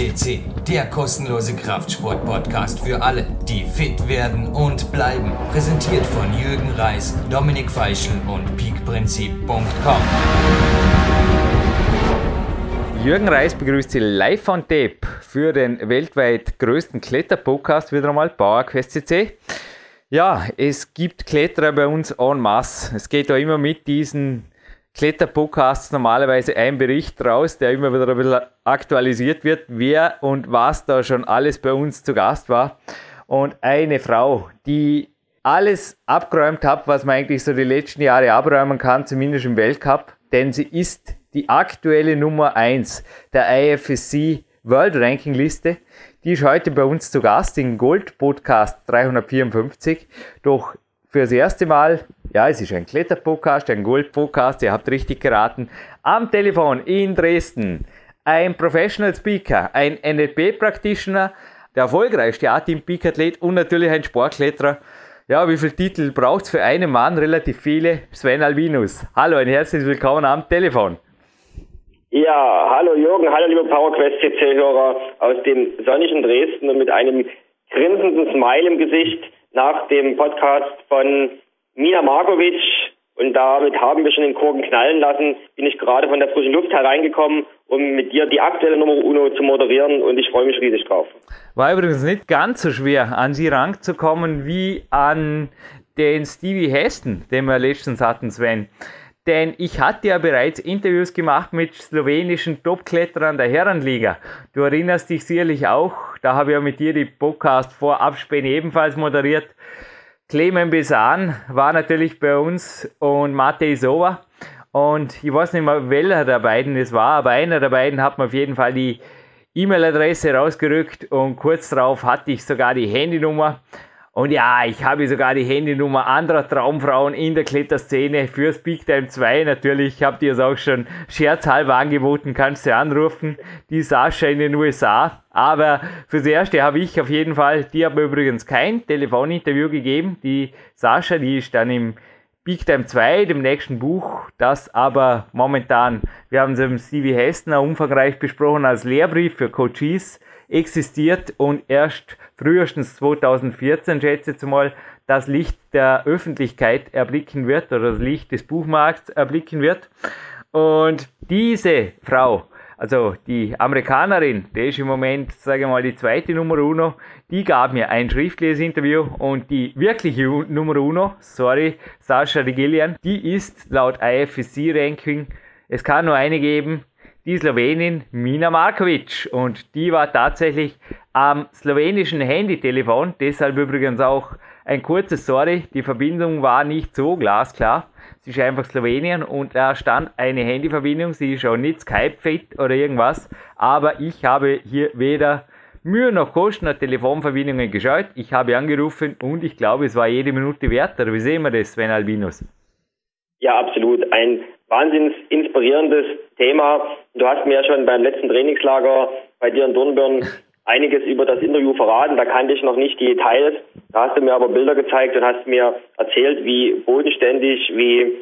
FCC, der kostenlose Kraftsport-Podcast für alle, die fit werden und bleiben. Präsentiert von Jürgen Reis, Dominik Feischl und peakprinzip.com. Jürgen Reis begrüßt Sie live on tape für den weltweit größten Kletterpodcast wieder einmal, PowerQuest CC. Ja, es gibt Kletterer bei uns en masse. Es geht da immer mit diesen Kletterpodcasts normalerweise ein Bericht raus, der immer wieder ein bisschen aktualisiert wird, wer und was da schon alles bei uns zu Gast war. Und eine Frau, die alles abgeräumt hat, was man eigentlich so die letzten Jahre abräumen kann, zumindest im Weltcup, denn sie ist die aktuelle Nummer 1 der IFSC World Ranking Liste. Die ist heute bei uns zu Gast im Gold Podcast 354. Doch für das erste Mal, ja, es ist ein Kletterpodcast, ein Gold-Podcast, ihr habt richtig geraten, am Telefon in Dresden ein Professional Speaker, ein NLP-Practitioner, der erfolgreichste A-Team-Peak-Athlet und natürlich ein Sportkletterer. Ja, wie viele Titel braucht es für einen Mann? Relativ viele. Sven Albinus. Hallo, ein herzliches Willkommen am Telefon. Ja, hallo Jürgen, hallo liebe PowerQuest CC-Hörer aus dem sonnigen Dresden und mit einem grinsenden Smile im Gesicht nach dem Podcast von Mina Markovic und damit haben wir schon den Korken knallen lassen, bin ich gerade von der frischen Luft hereingekommen, um mit dir die aktuelle Nummer Uno zu moderieren und ich freue mich riesig drauf. War übrigens nicht ganz so schwer, an sie ranzukommen wie an den Stevie Heston, den wir letztens hatten, Sven. Denn ich hatte ja bereits Interviews gemacht mit slowenischen Topkletterern der Herrenliga. Du erinnerst dich sicherlich auch, da habe ich ja mit dir die Podcast vor Abspäne ebenfalls moderiert. Clemen Besan war natürlich bei uns und Matej Sova. Und ich weiß nicht mehr, welcher der beiden es war, aber einer der beiden hat mir auf jeden Fall die E-Mail-Adresse rausgerückt und kurz darauf hatte ich sogar die Handynummer. Und ja, ich habe sogar die Handynummer anderer Traumfrauen in der Kletterszene fürs Big Time 2 natürlich. Ich habe dir es auch schon scherzhalber angeboten, kannst du anrufen. Die Sascha in den USA. Aber fürs Erste habe ich auf jeden Fall, die hat mir übrigens kein Telefoninterview gegeben. Die Sascha, die ist dann im Big Time 2, dem nächsten Buch, das aber momentan, wir haben es im Stevie Hessner umfangreich besprochen, als Lehrbrief für Coaches existiert und erst frühestens 2014, schätze ich mal, das Licht der Öffentlichkeit erblicken wird oder das Licht des Buchmarkts erblicken wird. Und diese Frau, also die Amerikanerin, die ist im Moment, sage ich mal, die zweite Nummer uno, die gab mir ein schriftliches Interview und die wirkliche Nummer uno, sorry, Sascha de Gillian, die ist laut IFSC-Ranking, es kann nur eine geben, die Slowenin Mina Markovic und die war tatsächlich am slowenischen Handytelefon, deshalb übrigens auch ein kurzes Sorry, die Verbindung war nicht so glasklar. Sie ist einfach Slowenien und da stand eine Handyverbindung, sie ist auch nicht Skype-fit oder irgendwas, aber ich habe hier weder Mühe noch Kosten an Telefonverbindungen geschaut. Ich habe angerufen und ich glaube, es war jede Minute wert. Oder wie sehen wir das, Sven Albinus? Ja, absolut. Ein wahnsinnig inspirierendes Thema. Du hast mir ja schon beim letzten Trainingslager bei dir in Dornbirn einiges über das Interview verraten. Da kannte ich noch nicht die Details. Da hast du mir aber Bilder gezeigt und hast mir erzählt, wie bodenständig, wie,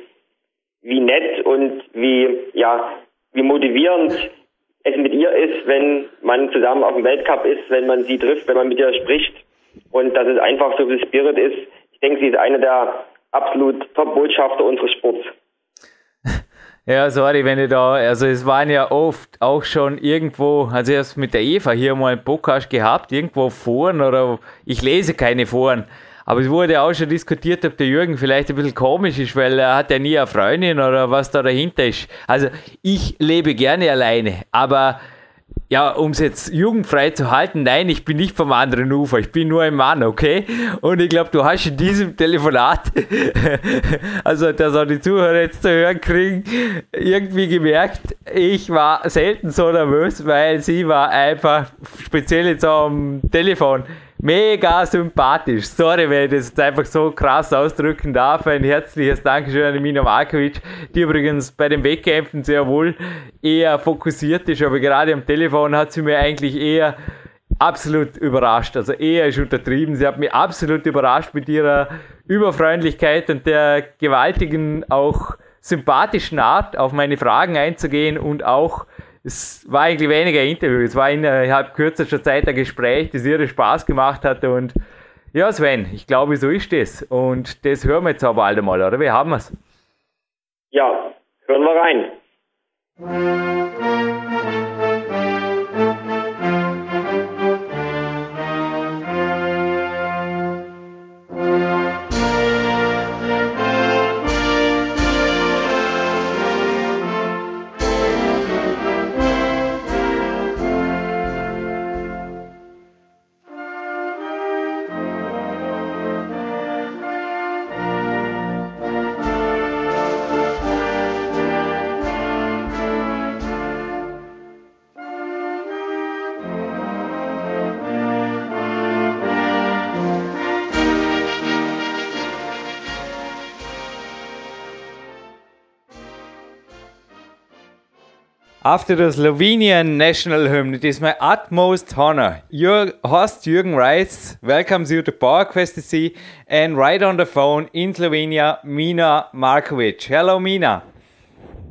wie nett und wie, ja, wie motivierend es mit ihr ist, wenn man zusammen auf dem Weltcup ist, wenn man sie trifft, wenn man mit ihr spricht und dass es einfach so viel Spirit ist. Ich denke, sie ist eine der absolut Top-Botschafter unseres Sports. Ja, sorry, wenn ich da, also es waren ja oft auch schon irgendwo, also erst mit der Eva hier mal einen Podcast gehabt, irgendwo Foren oder ich lese keine Foren. Aber es wurde auch schon diskutiert, ob der Jürgen vielleicht ein bisschen komisch ist, weil er hat ja nie eine Freundin oder was da dahinter ist. Also ich lebe gerne alleine, aber ja, um es jetzt jugendfrei zu halten, nein, ich bin nicht vom anderen Ufer, ich bin nur ein Mann, okay? Und ich glaube, du hast in diesem Telefonat, also dass auch die Zuhörer jetzt zu hören kriegen, irgendwie gemerkt, ich war selten so nervös, weil sie war einfach, speziell jetzt am Telefon, mega sympathisch. Sorry, wenn ich das jetzt einfach so krass ausdrücken darf. Ein herzliches Dankeschön an Mina Markovic, die übrigens bei den Wettkämpfen sehr wohl eher fokussiert ist, aber gerade am Telefon hat sie mir eigentlich eher absolut überrascht. Also eher ist untertrieben. Sie hat mich absolut überrascht mit ihrer Überfreundlichkeit und der gewaltigen, auch sympathischen Art, auf meine Fragen einzugehen und auch es war eigentlich weniger Interview, es war innerhalb kürzester Zeit ein Gespräch, das irre Spaß gemacht hat und ja, Sven, ich glaube, so ist das. Und das hören wir jetzt aber bald einmal, oder? Wie haben wir es? Ja, hören wir rein. After the Slovenian national hymn, it is my utmost honor. Your host Jürgen Reis welcomes you to PowerQuest SC and right on the phone in Slovenia, Mina Markovic. Hello, Mina.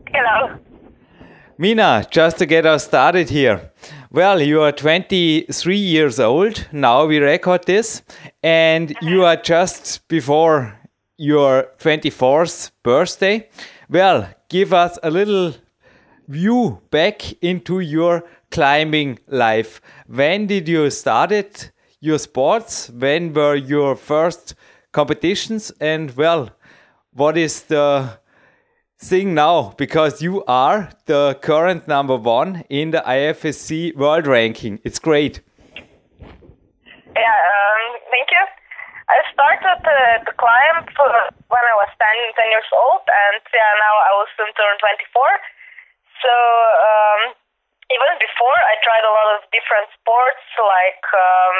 Hello. Mina, just to get us started here. Well, you are 23 years old. Now we record this, and mm-hmm. you are just before your 24th birthday. Well, give us a little view back into your climbing life. When did you started your sports? When were your first competitions? And well, what is the thing now? Because you are the current number one in the IFSC world ranking. It's great. Yeah, um, thank you. I started to climb when I was 10, 10 years old, and yeah, now I will soon turn 24. So um, even before, I tried a lot of different sports like um,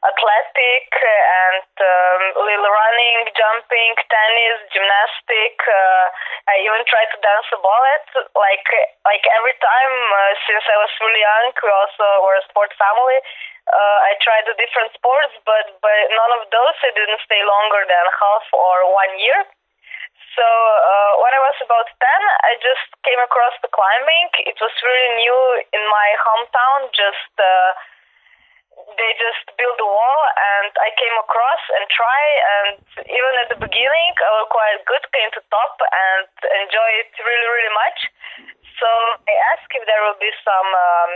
athletic and um, little running, jumping, tennis, gymnastic. Uh, I even tried to dance a ballet. Like like every time uh, since I was really young, we also were a sport family. Uh, I tried the different sports, but but none of those I didn't stay longer than half or one year. So uh, when I was about 10, I just came across the climbing. It was really new in my hometown. Just uh, they just built a wall, and I came across and try. And even at the beginning, I was quite good, came to top, and enjoy it really, really much. So I asked if there will be some um,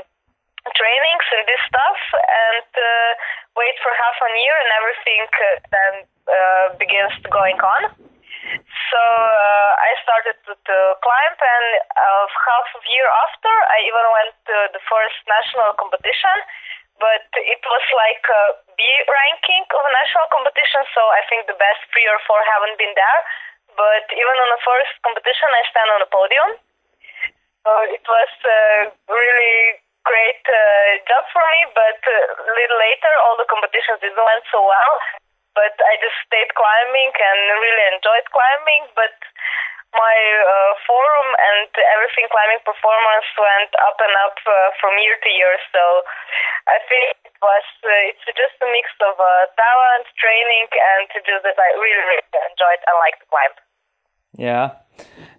trainings and this stuff, and uh, wait for half a year, and everything uh, then uh, begins going on. So uh, I started to, to climb, and uh, half a year after, I even went to the first national competition. But it was like a B ranking of a national competition, so I think the best three or four haven't been there. But even on the first competition, I stand on the podium. So it was a really great uh, job for me, but a little later, all the competitions didn't went so well but I just stayed climbing and really enjoyed climbing. But my uh, forum and everything climbing performance went up and up uh, from year to year. So I think it was uh, it's just a mix of uh, talent, training, and just that I really, really enjoyed and liked to climb. Yeah.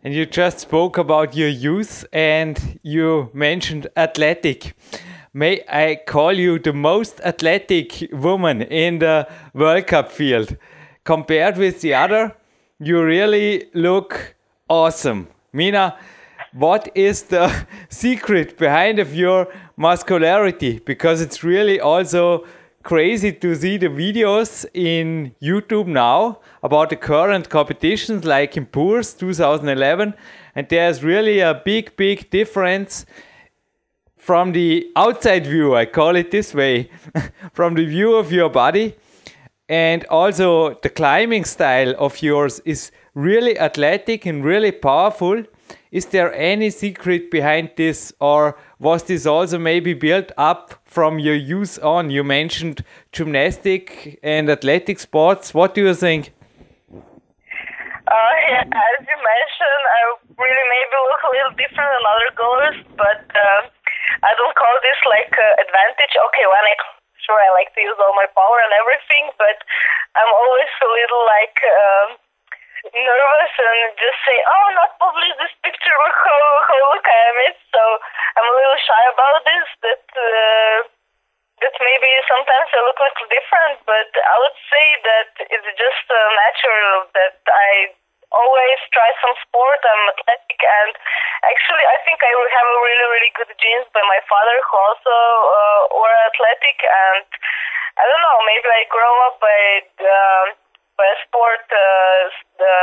And you just spoke about your youth and you mentioned athletic may I call you the most athletic woman in the World Cup field. Compared with the other, you really look awesome. Mina, what is the secret behind of your muscularity? Because it's really also crazy to see the videos in YouTube now about the current competitions like in Puurs 2011 and there's really a big big difference from the outside view, I call it this way, from the view of your body. And also, the climbing style of yours is really athletic and really powerful. Is there any secret behind this, or was this also maybe built up from your youth on? You mentioned gymnastic and athletic sports. What do you think? Uh, yeah, as you mentioned, I really maybe look a little different than other goers, but uh, I don't call this like uh, advantage. Okay, when I sure I like to use all my power and everything, but I'm always a little like um, nervous and just say, "Oh, not publish this picture. How how look I am it." So I'm a little shy about this. That uh, that maybe sometimes I look a little different, but I would say that it's just uh, natural that I always try some sport. I'm athletic, and actually, I think I have a really, really good genes by my father, who also uh, were athletic. And I don't know, maybe I grow up by the, by a sport, uh, the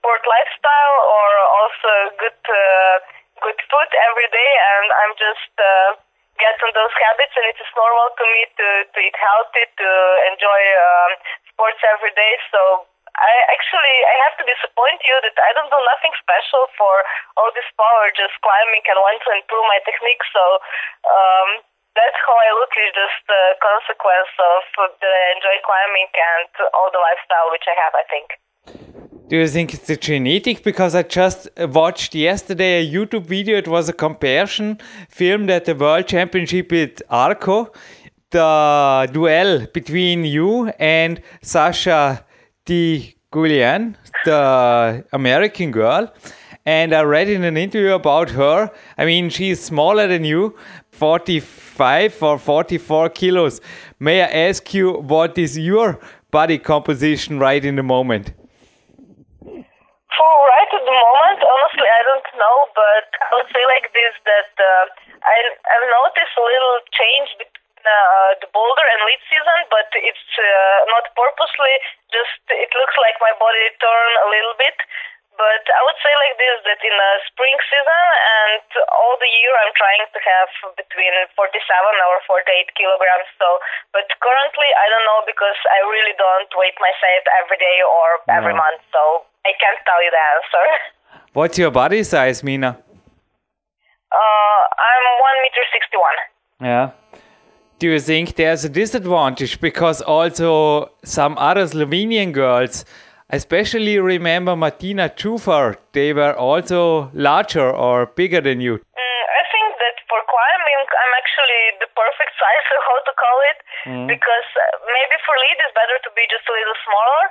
sport lifestyle, or also good, uh, good food every day, and I'm just. Uh, get on those habits and it is normal to me to, to eat healthy to enjoy um, sports every day so I actually I have to disappoint you that I don't do nothing special for all this power, just climbing and want to improve my technique. So um, that's how I look is just a consequence of that I enjoy climbing and all the lifestyle which I have. I think. Do you think it's a genetic? Because I just watched yesterday a YouTube video. It was a comparison filmed at the World Championship at Arco. The duel between you and Sasha the Gulian, the American girl, and I read in an interview about her. I mean, she's smaller than you, 45 or 44 kilos. May I ask you, what is your body composition right in the moment? For right at the moment, honestly, I don't know, but I would say like this that uh, I, I've noticed a little change between uh, the boulder and lead season, but it's uh, not purposely. Just it looks like my body turned a little bit. But I would say like this that in the spring season and all the year I'm trying to have between 47 or 48 kilograms. So, but currently I don't know because I really don't weigh myself every day or every month. So I can't tell you the answer. What's your body size, Mina? Uh, I'm one meter sixty-one. Yeah do you think there's a disadvantage because also some other Slovenian girls, especially remember Martina Čufar, they were also larger or bigger than you? Mm, I think that for climbing, I'm actually the perfect size, how to call it, mm. because uh, maybe for lead it's better to be just a little smaller,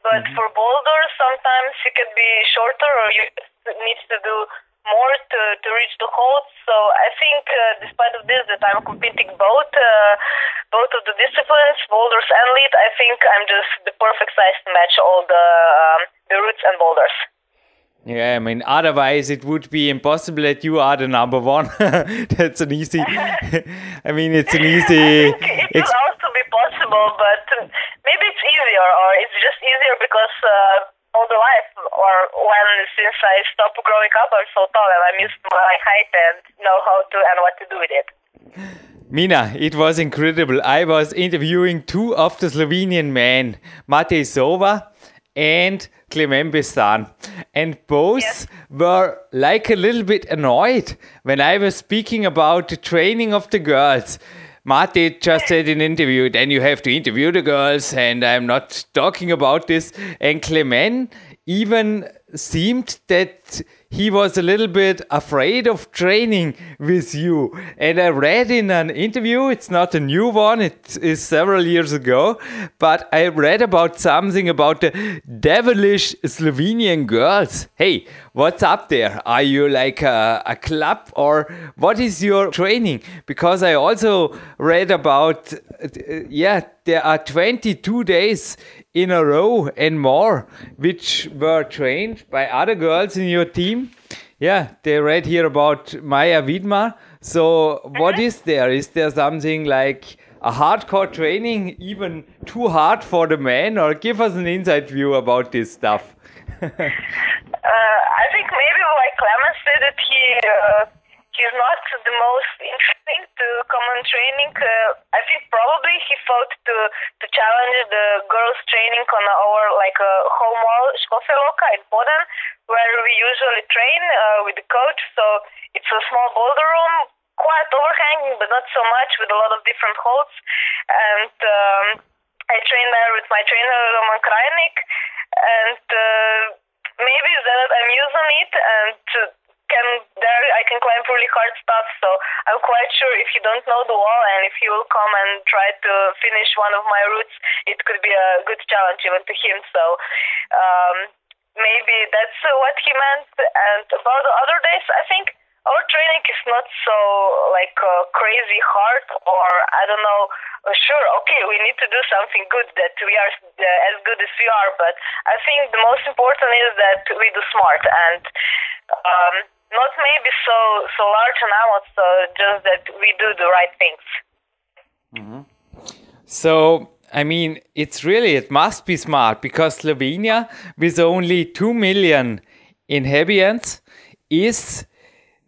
but mm-hmm. for boulders sometimes you can be shorter or you need to do more to, to reach the hold. So I think, uh, despite of this, that I'm competing both uh, both of the disciplines, boulders and lead. I think I'm just the perfect size to match all the um, the routes and boulders. Yeah, I mean, otherwise it would be impossible that you are the number one. That's an easy. I mean, it's an easy. it will also be possible, but maybe it's easier, or it's just easier because. Uh, all the life, or when since I stopped growing up, I'm so tall and I'm used to my height and know how to and what to do with it. Mina, it was incredible. I was interviewing two of the Slovenian men, Matej Sova and Klemen Bečan. And both yes. were like a little bit annoyed when I was speaking about the training of the girls. Matej just said in an interview, then you have to interview the girls, and I'm not talking about this. And Clement even seemed that he was a little bit afraid of training with you. And I read in an interview, it's not a new one, it is several years ago, but I read about something about the devilish Slovenian girls. Hey, what's up there? Are you like a, a club or what is your training? Because I also read about, yeah, there are 22 days in a row and more, which were trained by other girls in your team. Yeah, they read here about Maya Vidmar. So, what is there? Is there something like a hardcore training, even too hard for the men, or give us an inside view about this stuff? uh, I think maybe like Clemens said that he. Uh he's not the most interesting to come common training. Uh, I think probably he thought to to challenge the girls' training on our like a uh, home wall Škofja Loka in Poden, where we usually train uh, with the coach. So it's a small boulder room, quite overhanging, but not so much, with a lot of different holds. And um, I train there with my trainer Roman Krajnik, and uh, maybe that I'm using it and can there I can climb really hard stuff. So I'm quite sure if you don't know the wall and if you will come and try to finish one of my routes, it could be a good challenge even to him. So um, maybe that's what he meant. And about the other days, I think our training is not so like uh, crazy hard or I don't know. Uh, sure, okay, we need to do something good that we are uh, as good as we are, but I think the most important is that we do smart and um, not maybe so so large amounts, so just that we do the right things. Mm-hmm. So I mean, it's really, it must be smart because Slovenia, with only 2 million inhabitants, is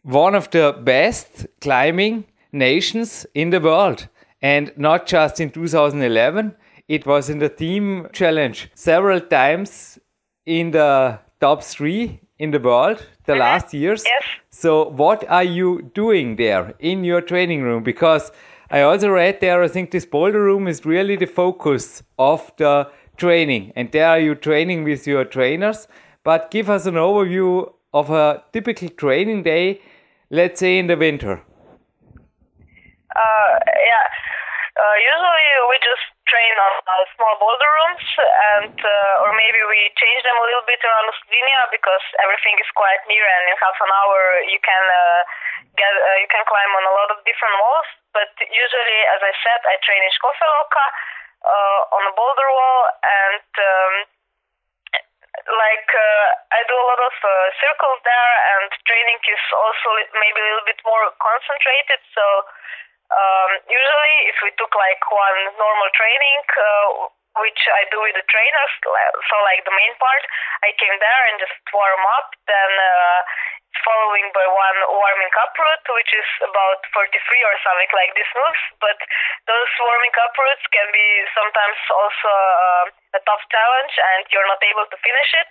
one of the best climbing nations in the world. And not just in 2011, it was in the team challenge several times in the top three in the world the mm -hmm. last years. Yes. So, what are you doing there in your training room? Because I also read there, I think this boulder room is really the focus of the training. And there are you training with your trainers. But give us an overview of a typical training day, let's say in the winter. Uh, yeah. Uh, usually we just train on uh, small boulder rooms, and uh, or maybe we change them a little bit around Slovenia because everything is quite near, and in half an hour you can uh, get uh, you can climb on a lot of different walls. But usually, as I said, I train in Škofja Loka on a boulder wall, and um, like uh, I do a lot of uh, circles there, and training is also maybe a little bit more concentrated. So um, usually, if we took like one normal training, uh, which I do with the trainers, so like the main part, I came there and just warm up. Then uh, following by one warming up route, which is about 43 or something like this moves. But those warming up routes can be sometimes also uh, a tough challenge, and you're not able to finish it.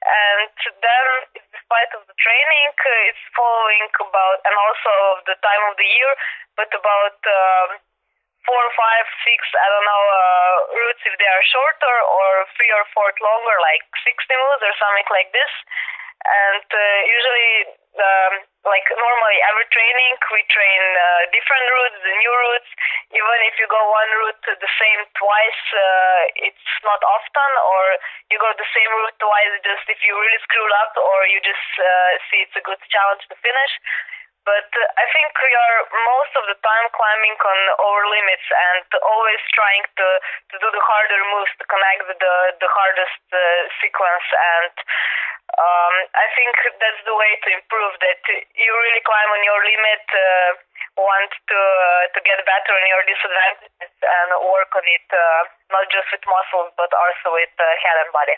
And then, despite of the training, uh, it's following about, and also of the time of the year, but about. Um, four, five, six, I don't know, uh, routes if they are shorter, or three or four longer, like 60 moves or something like this and uh, usually um, like normally every training we train uh, different routes the new routes. Even if you go one route the same twice uh, it's not often or you go the same route twice just if you really screwed up or you just uh, see it's a good challenge to finish. But uh, I think we are most of the time climbing on our limits and always trying to, to do the harder moves to connect the, the hardest uh, sequence. And um, I think that's the way to improve. That you really climb on your limit, uh, want to uh, to get better on your disadvantages and work on it, uh, not just with muscles but also with uh, head and body.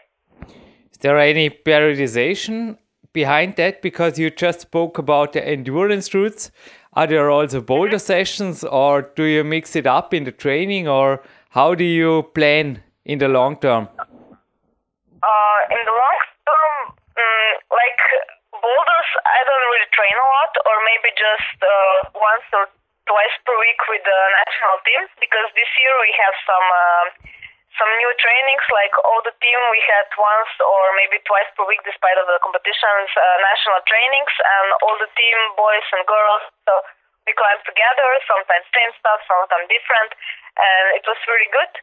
Is there any periodization behind that? Because you just spoke about the endurance routes. Are there also boulder mm -hmm. sessions, or do you mix it up in the training, or how do you plan in the long term? Uh, in the long Mm, like boulders, I train a lot, or maybe just uh, once or twice per week with the national team because this year we have some uh, some new trainings. Like all the team, we had once or maybe twice per week, despite of the competitions, uh, national trainings, and all the team, boys and girls. So we climbed together, sometimes same stuff, sometimes different, and it was really good.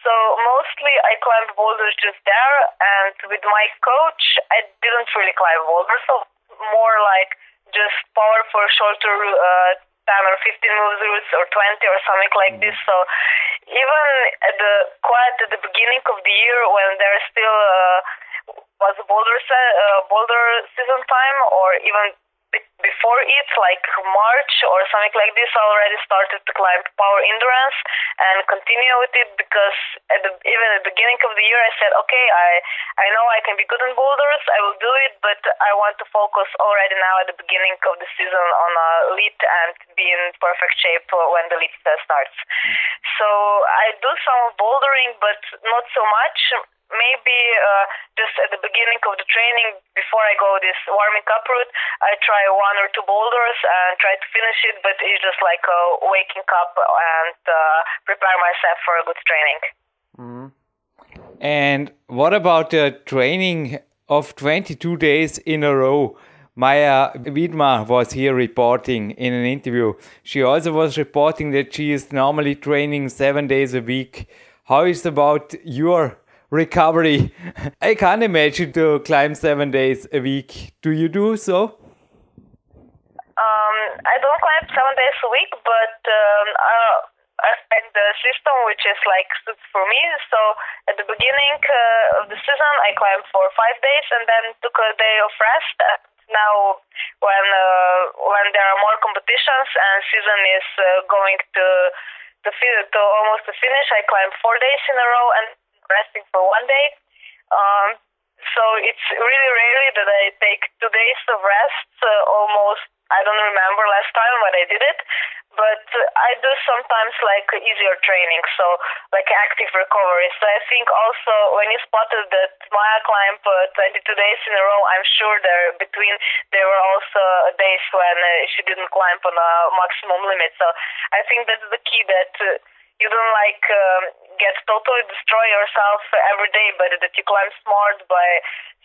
So mostly I climbed boulders just there, and with my coach, I didn't really climb boulders, so more like just power for shorter uh, 10 or 15 moves routes or 20 or something like this. So even at the quite at the beginning of the year when there still uh, was boulder se- uh, boulder season time, or even before it, like March or something like this, I already started to climb power endurance and continue with it because at the, even at the beginning of the year, I said, okay, I I know I can be good in boulders, I will do it, but I want to focus already now at the beginning of the season on a lead and be in perfect shape when the lead starts. Mm. So I do some bouldering, but not so much maybe uh, just at the beginning of the training before I go this warming up route, I try one or two boulders and try to finish it, but it's just like uh, waking up and uh, prepare myself for a good training. Mm. And what about the training of 22 days in a row? Maya Vidmar was here reporting in an interview. She also was reporting that she is normally training seven days a week. How is about your recovery. I can't imagine to climb seven days a week. Do you do so? Um, I don't climb seven days a week, but um, uh, I find the system which is like suits for me. So at the beginning uh, of the season, I climbed for five days and then took a day of rest. Now, when uh, when there are more competitions and season is uh, going to to, to almost to finish, I climb four days in a row and resting for one day. Um, so it's really rarely that I take two days of rest. Uh, almost, I don't remember last time when I did it, but I do sometimes like easier training, so like active recovery. So I think also when you spotted that Maya climbed uh, 22 days in a row, I'm sure there between there were also days when uh, she didn't climb on a maximum limit. So I think that's the key that. Uh, you don't like um, get totally destroy yourself every day, but that you climb smart by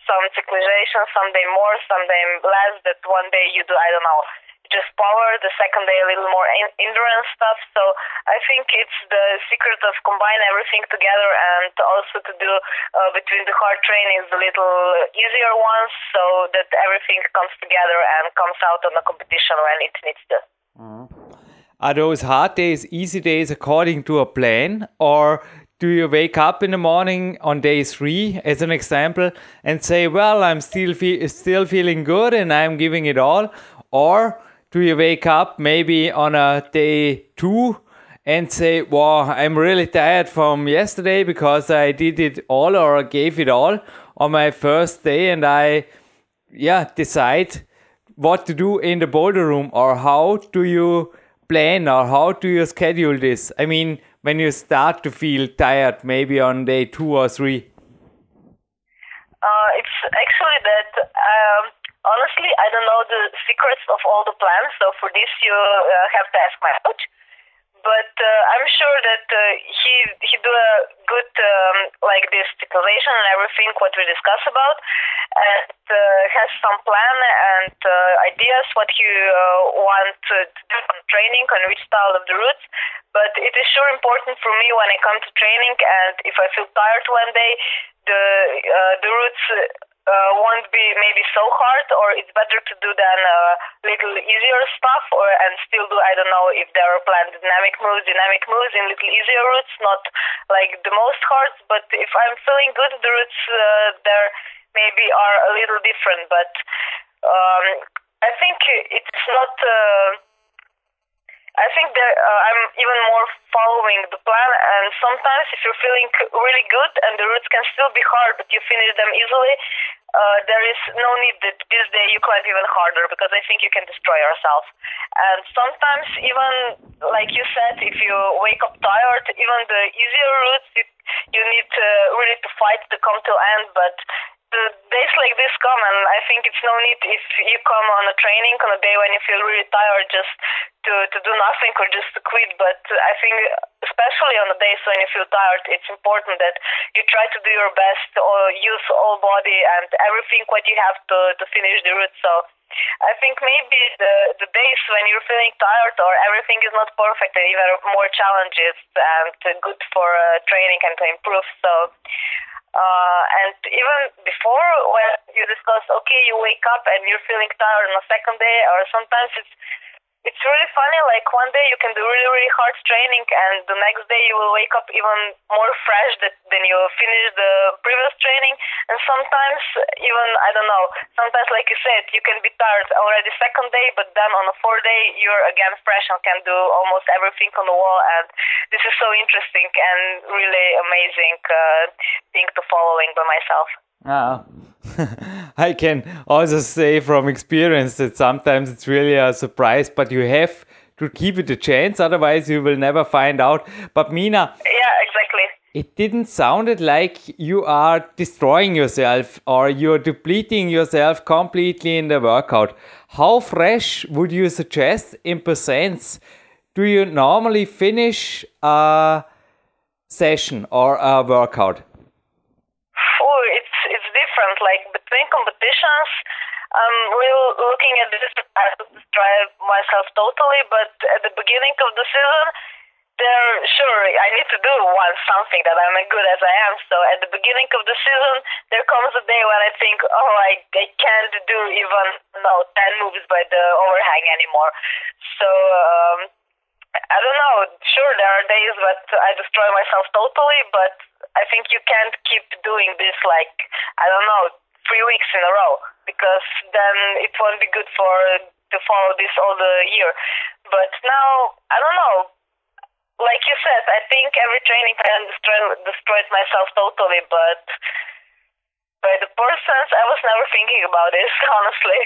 some cyclization, some day more, some day less. That one day you do, I don't know, just power, the second day a little more endurance stuff. So I think it's the secret of combine everything together and also to do uh, between the hard trainings the little easier ones so that everything comes together and comes out on the competition when it needs to. Mm-hmm. Are those hard days easy days according to a plan? Or do you wake up in the morning on day three, as an example, and say, "Well, I'm still fe- still feeling good and I'm giving it all," or do you wake up maybe on a day two and say, Wow, I'm really tired from yesterday because I did it all or gave it all on my first day and I, yeah, decide what to do in the boulder room. Or how do you plan or how do you schedule this? I mean, when you start to feel tired, maybe on day two or three? Uh, it's actually that um, honestly, I don't know the secrets of all the plans, so for this you uh, have to ask my coach. But uh, I'm sure that uh, he he do a good um, like this cyclization and everything what we discuss about, and uh, has some plan and uh, ideas what you uh, want to do on training on which style of the routes. But it is sure important for me when I come to training and if I feel tired one day, the the routes uh, won't be maybe so hard, or it's better to do than uh, little easier stuff, or and still do I don't know if there are planned dynamic moves, dynamic moves in little easier routes, not like the most hard. But if I'm feeling good, the routes uh, there maybe are a little different. But um, I think it's not. Uh, I think that uh, I'm even more following the plan, and sometimes if you're feeling really good and the routes can still be hard, but you finish them easily, uh, there is no need that this day you climb even harder because I think you can destroy yourself. And sometimes even like you said, if you wake up tired, even the easier routes you, you need to really to fight to come to end, but the days like this come and I think it's no need if you come on a training on a day when you feel really tired just to, to do nothing or just to quit. But I think especially on the days when you feel tired it's important that you try to do your best or use all body and everything what you have to, to finish the route. So I think maybe the, the days when you're feeling tired or everything is not perfect and even more challenges and good for uh, training and to improve. So uh, and even before, when you discuss, okay, you wake up and you're feeling tired on the second day, or sometimes it's it's really funny. Like one day you can do really really hard training, and the next day you will wake up even more fresh that, than you finished the previous training. And sometimes even I don't know. Sometimes, like you said, you can be tired already second day, but then on the fourth day you're again fresh and can do almost everything on the wall. And this is so interesting and really amazing uh, thing to following by myself. Ah. I can also say from experience that sometimes it's really a surprise, but you have to keep it a chance, otherwise you will never find out. But Mina, yeah, exactly. It didn't sound like you are destroying yourself or you're depleting yourself completely in the workout. How fresh would you suggest in percents do you normally finish a session or a workout? Like between competitions, I'm really looking at this. I describe myself totally, but at the beginning of the season, there, sure, I need to do one something that I'm as good as I am. So at the beginning of the season, there comes a day when I think, oh, I, I can't do even no ten moves by the overhang anymore. So um, I don't know. Sure, there are days that I destroy myself totally, but I think you can't keep doing this like I don't know three weeks in a row because then it won't be good for to follow this all the year. But now I don't know like you said, I think every training I destroyed, destroyed myself totally, but by the persons, I was never thinking about this, honestly.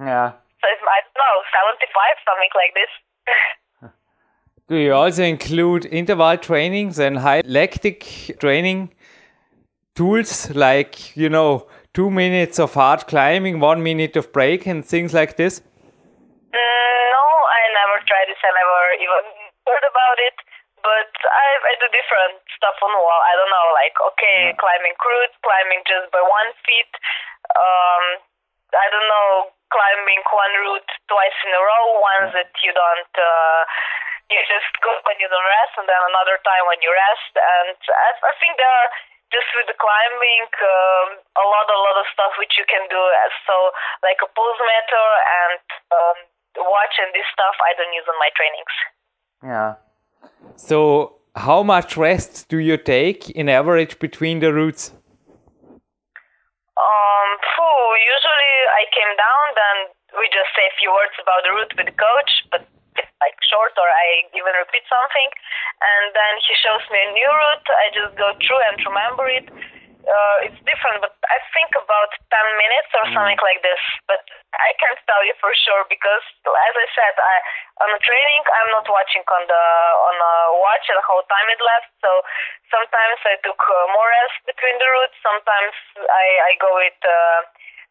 Yeah. So it's, I don't know, 75, something like this. Do you also include interval trainings and high lactic training tools like, you know, two minutes of hard climbing, one minute of break, and things like this? Mm, no, I never tried this. I never even heard about it. But I, I do different stuff on the wall. I don't know, like okay, yeah. climbing crude, climbing just by one feet. Um, I don't know, climbing one route twice in a row. Ones that you don't. Uh, you just go when you don't rest, and then another time when you rest. And I, I think there are just with the climbing um, a lot, a lot of stuff which you can do. So like a pulse meter and um, watch and this stuff I don't use on my trainings. Yeah. So, how much rest do you take in average between the routes? Um, phew, usually I came down, then we just say a few words about the route with the coach, but like short or I even repeat something, and then he shows me a new route. I just go through and remember it uh, it's different, but I think about 10 minutes or mm. something like this. But I can't tell you for sure because, as I said, I on the training I'm not watching on the on a watch and how time it lasts. So sometimes I took uh, more rest between the routes. Sometimes I I go with uh,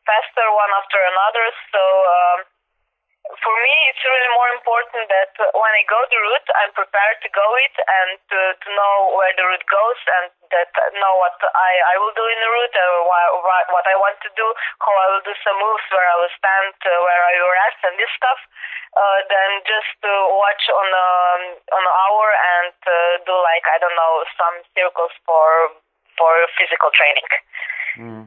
faster one after another. So. Um, for me, it's really more important that when I go the route, I'm prepared to go it and to, to know where the route goes and that know what I, I will do in the route, or what, what I want to do, how I will do some moves, where I will stand, uh, where I will rest, and this stuff. Uh, then just to watch on a, on an hour and uh, do like I don't know some circles for for physical training. Mm.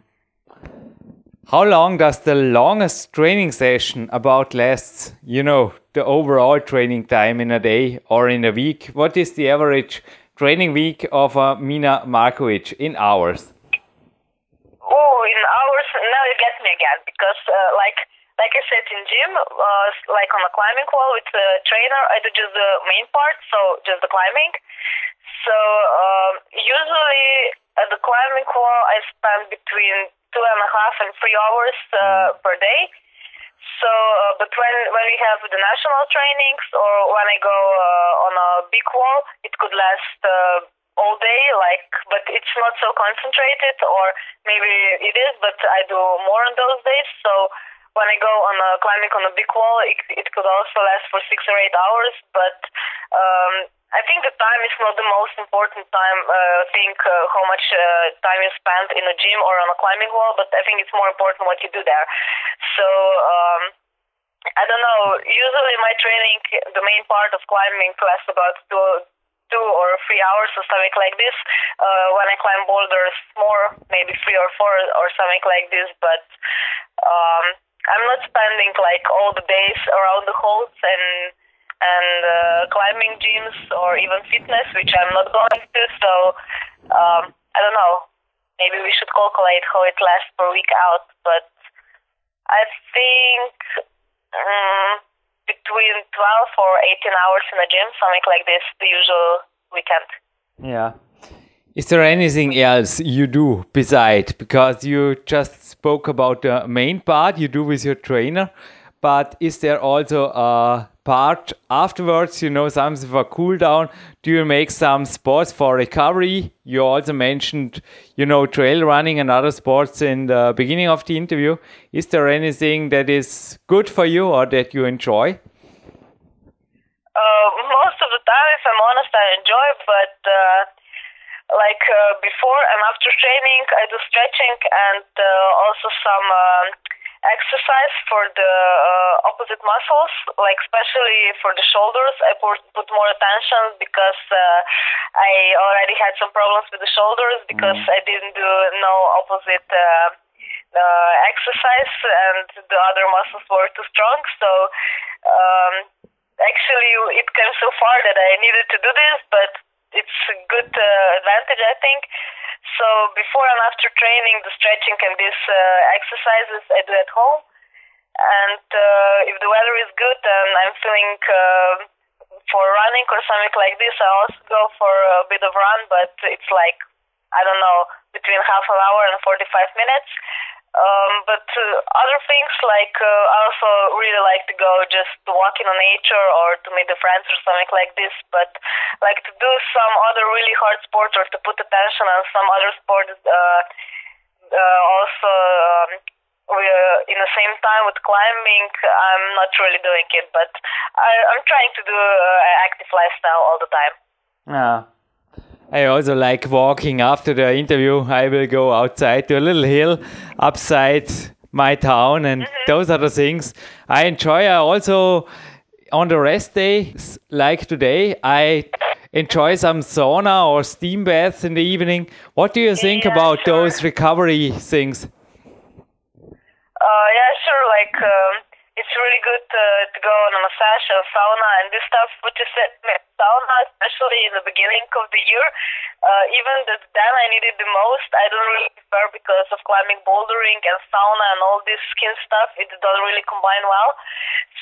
How long does the longest training session about lasts? You know, the overall training time in a day or in a week. What is the average training week of uh, Mina Markovic in hours? Oh, in hours? Now you get me again because, uh, like, like I said in gym, uh, like on a climbing wall with a trainer, I do just the main part, so just the climbing. So um, usually at the climbing wall, I spend between two and a half and three hours uh, mm-hmm. per day. So, uh, but when when we have the national trainings or when I go uh, on a big wall, it could last uh, all day. Like, but it's not so concentrated, or maybe it is, but I do more on those days. So when I go on a climbing on a big wall, it, it could also last for six or eight hours. But um, I think the time is not the most important time. Uh, think uh, how much uh, time you spend in a gym or on a climbing wall, but I think it's more important what you do there. So um, I don't know. Usually, my training, the main part of climbing, lasts about two two or three hours or something like this. Uh, when I climb boulders, more maybe three or four or something like this. But um, I'm not spending like all the days around the halls and and uh, climbing gyms or even fitness, which I'm not going to. So um, I don't know. Maybe we should calculate how it lasts per week out. But I think um, between 12 or 18 hours in a gym, something like this, the usual weekend. Yeah. Is there anything else you do beside? Because you just spoke about the main part you do with your trainer, but is there also a part afterwards, you know, something for cool down? Do you make some sports for recovery? You also mentioned, you know, trail running and other sports in the beginning of the interview. Is there anything that is good for you or that you enjoy? Uh, most of the time, if I'm honest, I enjoy, but uh, like uh, before and after training, I do stretching and uh, also some um, exercise for the uh, opposite muscles, like especially for the shoulders. I put, put more attention because uh, I already had some problems with the shoulders because mm. I didn't do no opposite uh, uh, exercise and the other muscles were too strong. So um, actually, it came so far that I needed to do this, but it's a good uh, advantage, I think. So before and after training, the stretching and these uh, exercises I do at home. And uh, if the weather is good and I'm feeling uh, for running or something like this, I also go for a bit of run, but it's like I don't know between half an hour and 45 minutes. Um, but uh, other things like uh, I also really like to go just walk in nature or to meet the friends or something like this. But like to do some other really hard sports or to put attention on some other sports. Uh, uh, also, um, we uh, in the same time with climbing, I'm not really doing it, but I, I'm trying to do uh, active lifestyle all the time. Yeah. I also like walking after the interview. I will go outside to a little hill upside my town, and mm-hmm. those are the things I enjoy. I also, on the rest days like today, I enjoy some sauna or steam baths in the evening. What do you think yeah, about sure. those recovery things? Uh, yeah, sure. Like, um, it's really good to, to go on a massage or sauna and this stuff, which is sauna, especially in the beginning of the year. Uh, even the, then I needed the most. I don't really prefer because of climbing, bouldering, and sauna and all this skin stuff. It doesn't really combine well.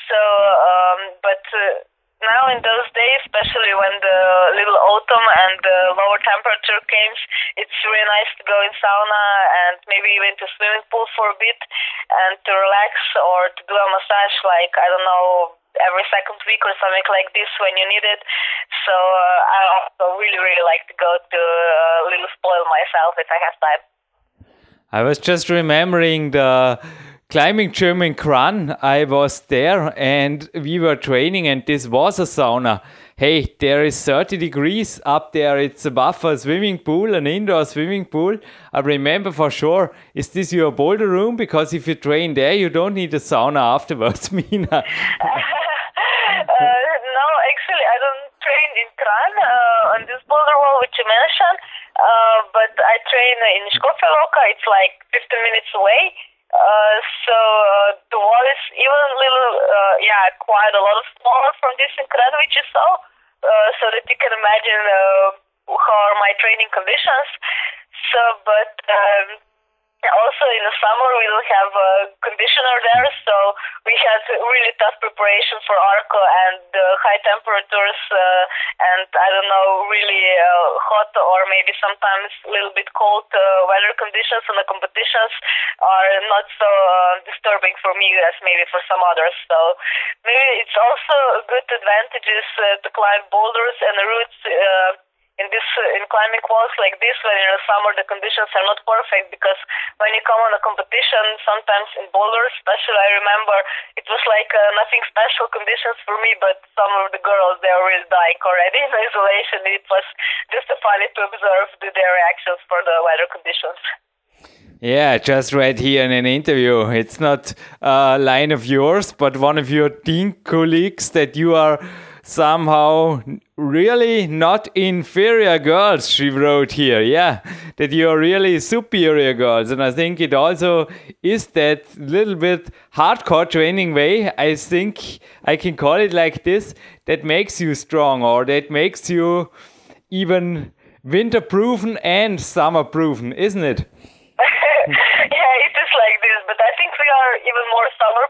So, um, but. Uh, now in those days, especially when the little autumn and the lower temperature comes, it's really nice to go in sauna and maybe even to swimming pool for a bit and to relax or to do a massage like I don't know every second week or something like this when you need it. So uh, I also really really like to go to a uh, little spoil myself if I have time. I was just remembering the climbing German Kranj, I was there and we were training, and this was a sauna. Hey, there is 30 degrees up there. It's above a swimming pool, an indoor swimming pool. I remember for sure. Is this your boulder room? Because if you train there, you don't need a sauna afterwards, Mina. uh, no, actually, I don't train in Kranj uh, on this boulder wall which you mentioned. Uh, but I train in Škofja Loka. It's like 15 minutes away. Uh, so uh, the wall is even a little, uh, yeah, quite a lot smaller from this incredible you saw, uh, so that you can imagine uh, how are my training conditions. So, but um, also in the summer we don't have a conditioner there, so we had really tough preparation for Arco and uh, high temperatures uh, and I don't know really uh, hot or maybe sometimes a little bit cold uh, weather conditions and the competitions are not so uh, disturbing for me as maybe for some others. So maybe it's also a good advantages uh, to climb boulders and routes in this uh, in climbing walls like this when in the summer the conditions are not perfect because when you come on a competition sometimes in boulders especially i remember it was like uh, nothing special conditions for me but some of the girls they are really dying already in isolation it was just a funny to observe the, their reactions for the weather conditions yeah, just read here in an interview. It's not a line of yours, but one of your team colleagues that you are somehow really not inferior girls, she wrote here. Yeah, that you are really superior girls. And I think it also is that little bit hardcore training way. I think I can call it like this that makes you strong or that makes you even winter proven and summer proven, isn't it? yeah, it is like this, but I think we are even more summer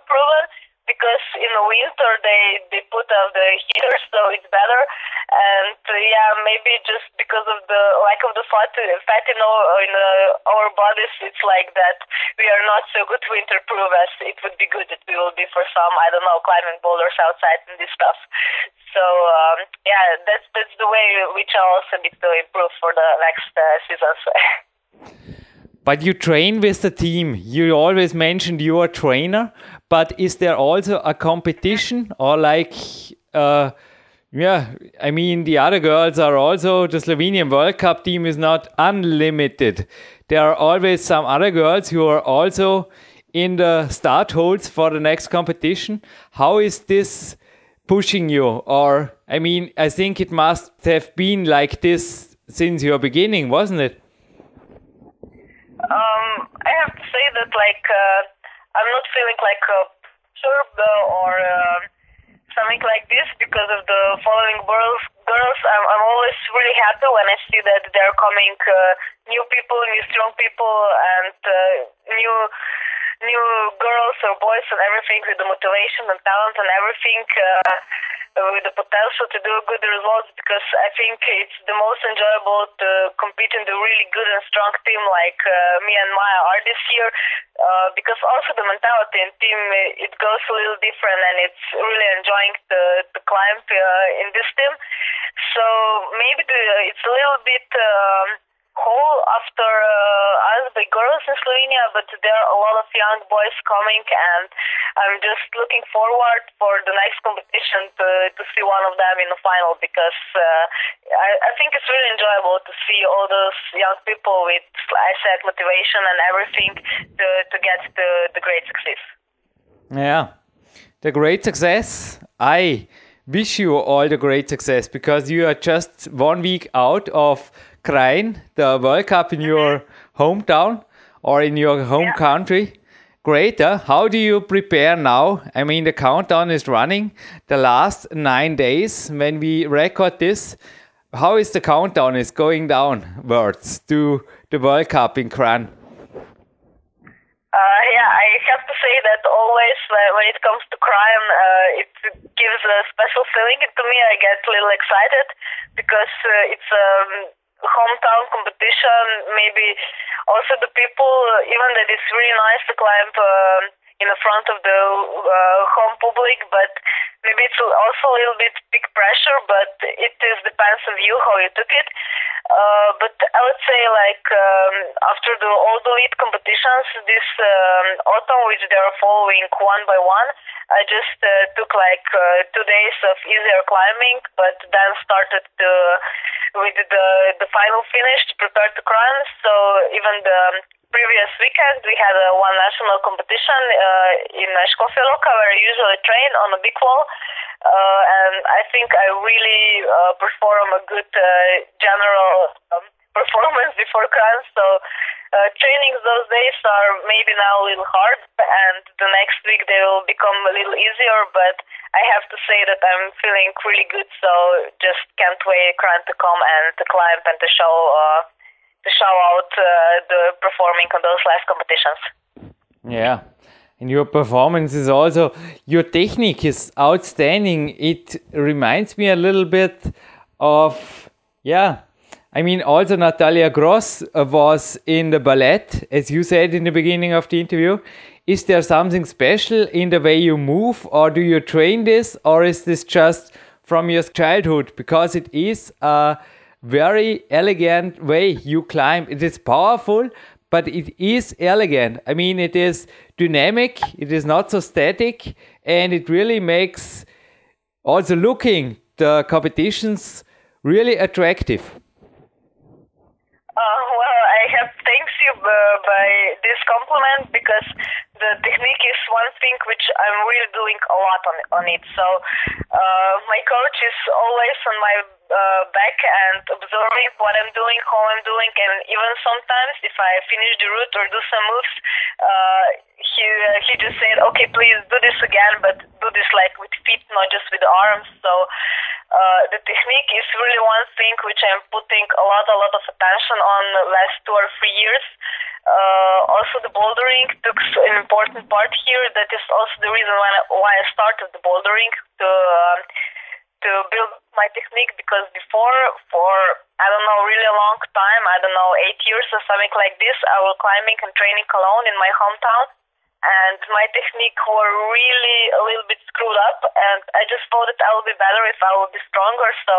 because in the winter they they put out the heater so it's better. And uh, yeah maybe just because of the lack of the fat fat in our, in uh, our bodies it's like that we are not so good winter proof as it would be good that we will be for some I don't know climbing boulders outside and this stuff. So um, yeah that's that's the way which I also need to improve for the next uh, seasons. But you train with the team. You always mentioned you are a trainer, but is there also a competition or like, uh, yeah, I mean, the other girls are also, the Slovenian World Cup team is not unlimited. There are always some other girls who are also in the start holds for the next competition. How is this pushing you? Or, I mean, I think it must have been like this since your beginning, wasn't it? Um, I have to say that, like, uh, I'm not feeling like a perturbed or uh, something like this because of the following girls. Girls, I'm, I'm always really happy when I see that they're coming uh, new people, new strong people, and uh, new new girls or boys and everything with the motivation and talent and everything. Uh, with the potential to do good results because I think it's the most enjoyable to compete in the really good and strong team like uh, me and Maya are this year uh, because also the mentality in team it goes a little different and it's really enjoying the, the climb uh, in this team so maybe the, it's a little bit um, whole after uh, us by girls in Slovenia, but there are a lot of young boys coming, and I'm just looking forward for the next competition to, to see one of them in the final because uh, I, I think it's really enjoyable to see all those young people with, I said, motivation and everything to, to get the, the great success. Yeah, the great success. I wish you all the great success because you are just one week out of Kranj, the World Cup in your hometown or in your home yeah. country. Great. Uh, how do you prepare now? I mean, the countdown is running. The last nine days when we record this, how is the countdown? Is going downwards to the World Cup in Kranj? Uh, yeah, I have to say that always when it comes to Kranj, uh, it gives a special feeling to me. I get a little excited because uh, it's um, hometown competition, maybe also the people, even that it's really nice to climb uh, in the front of the uh, home public, but maybe it's also a little bit big pressure, but it is depends on you how you took it. Uh, but I would say like um, after the all the lead competitions this um, autumn, which they are following one by one, I just uh, took like uh, two days of easier climbing, but then started to with the the final finish to prepare to Kranj. So even the previous weekend we had a one national competition uh, in Loka where I usually train on a big wall. Uh, and I think I really uh, perform a good uh, general um, performance before Kranj. So uh, trainings those days are maybe now a little hard, and the next week they will become a little easier. But I have to say that I'm feeling really good, so just can't wait Kranj to come and to climb and to show show out uh, the performing on those last competitions. Yeah. And your performance is also your technique is outstanding. It reminds me a little bit of yeah. I mean, also Natalija Gros was in the ballet, as you said in the beginning of the interview. Is there something special in the way you move, or do you train this, or is this just from your childhood? Because it is a very elegant way you climb. It is powerful, but it is elegant. I mean, it is dynamic, it is not so static, and it really makes also looking the competitions really attractive. Uh, well, I have thanks you uh, by this compliment because the technique is one thing which I'm really doing a lot on on it. So uh, my coach is always on my uh, back and observing what I'm doing, how I'm doing, and even sometimes if I finish the route or do some moves, uh, he uh, he just said, "Okay, please do this again, but do this like with feet, not just with arms." So uh, the technique is really one thing which I'm putting a lot, a lot of attention on last two or three years. Uh, also, the bouldering took an important part here. That is also the reason why I, why I started the bouldering to uh, to build my technique because before, for I don't know, really a long time, I don't know, eight years or something like this, I was climbing and training alone in my hometown and my technique were really a little bit screwed up and I just thought that I would be better if I would be stronger so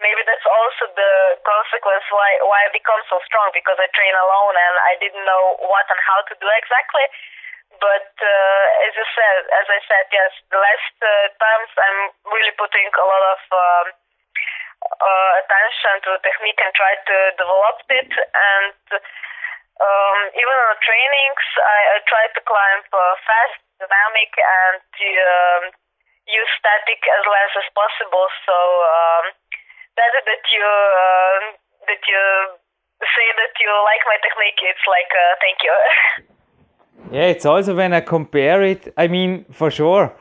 maybe that's also the consequence why why I become so strong because I train alone and I didn't know what and how to do exactly. But uh, as you said as I said yes the last uh, times I'm really putting a lot of um, uh, attention to the technique and try to develop it and um, even on trainings, I, I try to climb uh, fast, dynamic, and to um, use static as less as possible. So um, that that you uh, that you say that you like my technique, it's like uh, thank you. yeah, it's also when I compare it. I mean, for sure,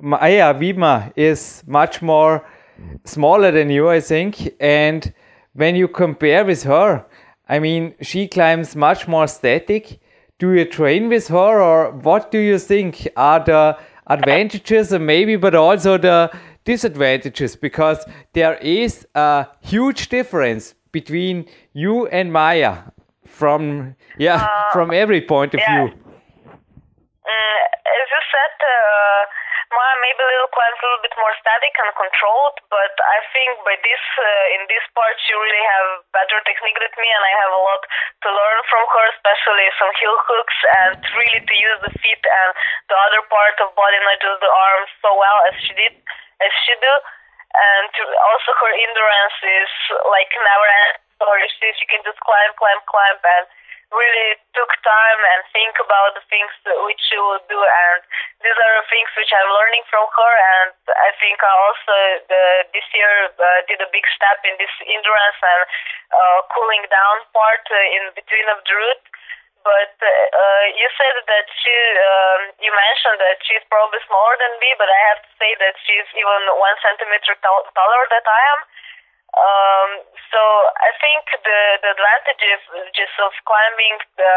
Maya Vidmar is much more smaller than you, I think, and when you compare with her, I mean, she climbs much more static. Do you train with her, or what do you think are the advantages and maybe, but also the disadvantages? Because there is a huge difference between you and Maya from yeah uh, from every point of yeah. view. Mm, as you said. Uh Maya maybe little climbs a little bit more static and controlled, but I think by this uh, in this part she really have better technique than me, and I have a lot to learn from her, especially some heel hooks and really to use the feet and the other part of body, not just the arms, so well as she did, as she do, and also her endurance is like never ending. So she, she can just climb, climb, climb, and really took time and think about the things which she will do. And these are things which I'm learning from her. And I think I also the, this year uh, did a big step in this endurance and uh, cooling down part uh, in between of the route but uh, you said that she um, you mentioned that she's probably smaller than me but I have to say that she's even one centimeter taller than I am um, so I think the, the advantages just of climbing the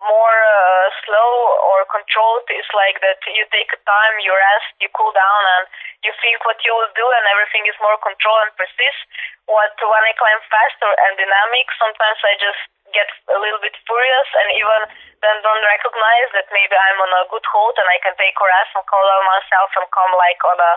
more uh, slow or controlled is like that you take time, you rest, you cool down, and you think what you will do, and everything is more controlled and precise. What when I climb faster and dynamic, sometimes I just get a little bit furious and even then don't recognize that maybe I'm on a good hold and I can take a rest and calm down myself and come like on a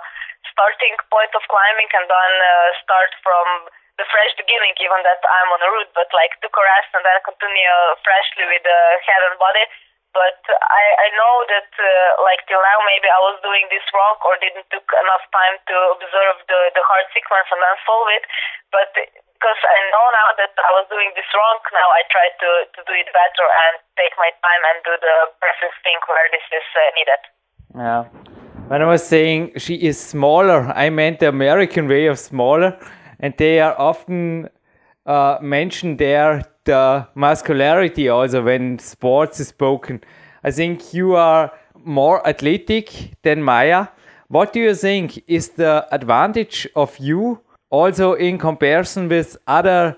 starting point of climbing and then uh, start from the fresh beginning, even that I'm on a route, but like took a rest and then continue freshly with the head and body. But I, I know that uh, like till now maybe I was doing this wrong or didn't took enough time to observe the, the hard sequence and then solve it. But because I know now that I was doing this wrong, now I try to, to do it better and take my time and do the precise thing where this is uh, needed. Yeah. When I was saying she is smaller, I meant the American way of smaller, and they are often uh, mentioned there the muscularity also when sports is spoken. I think you are more athletic than Maya. What do you think is the advantage of you also in comparison with other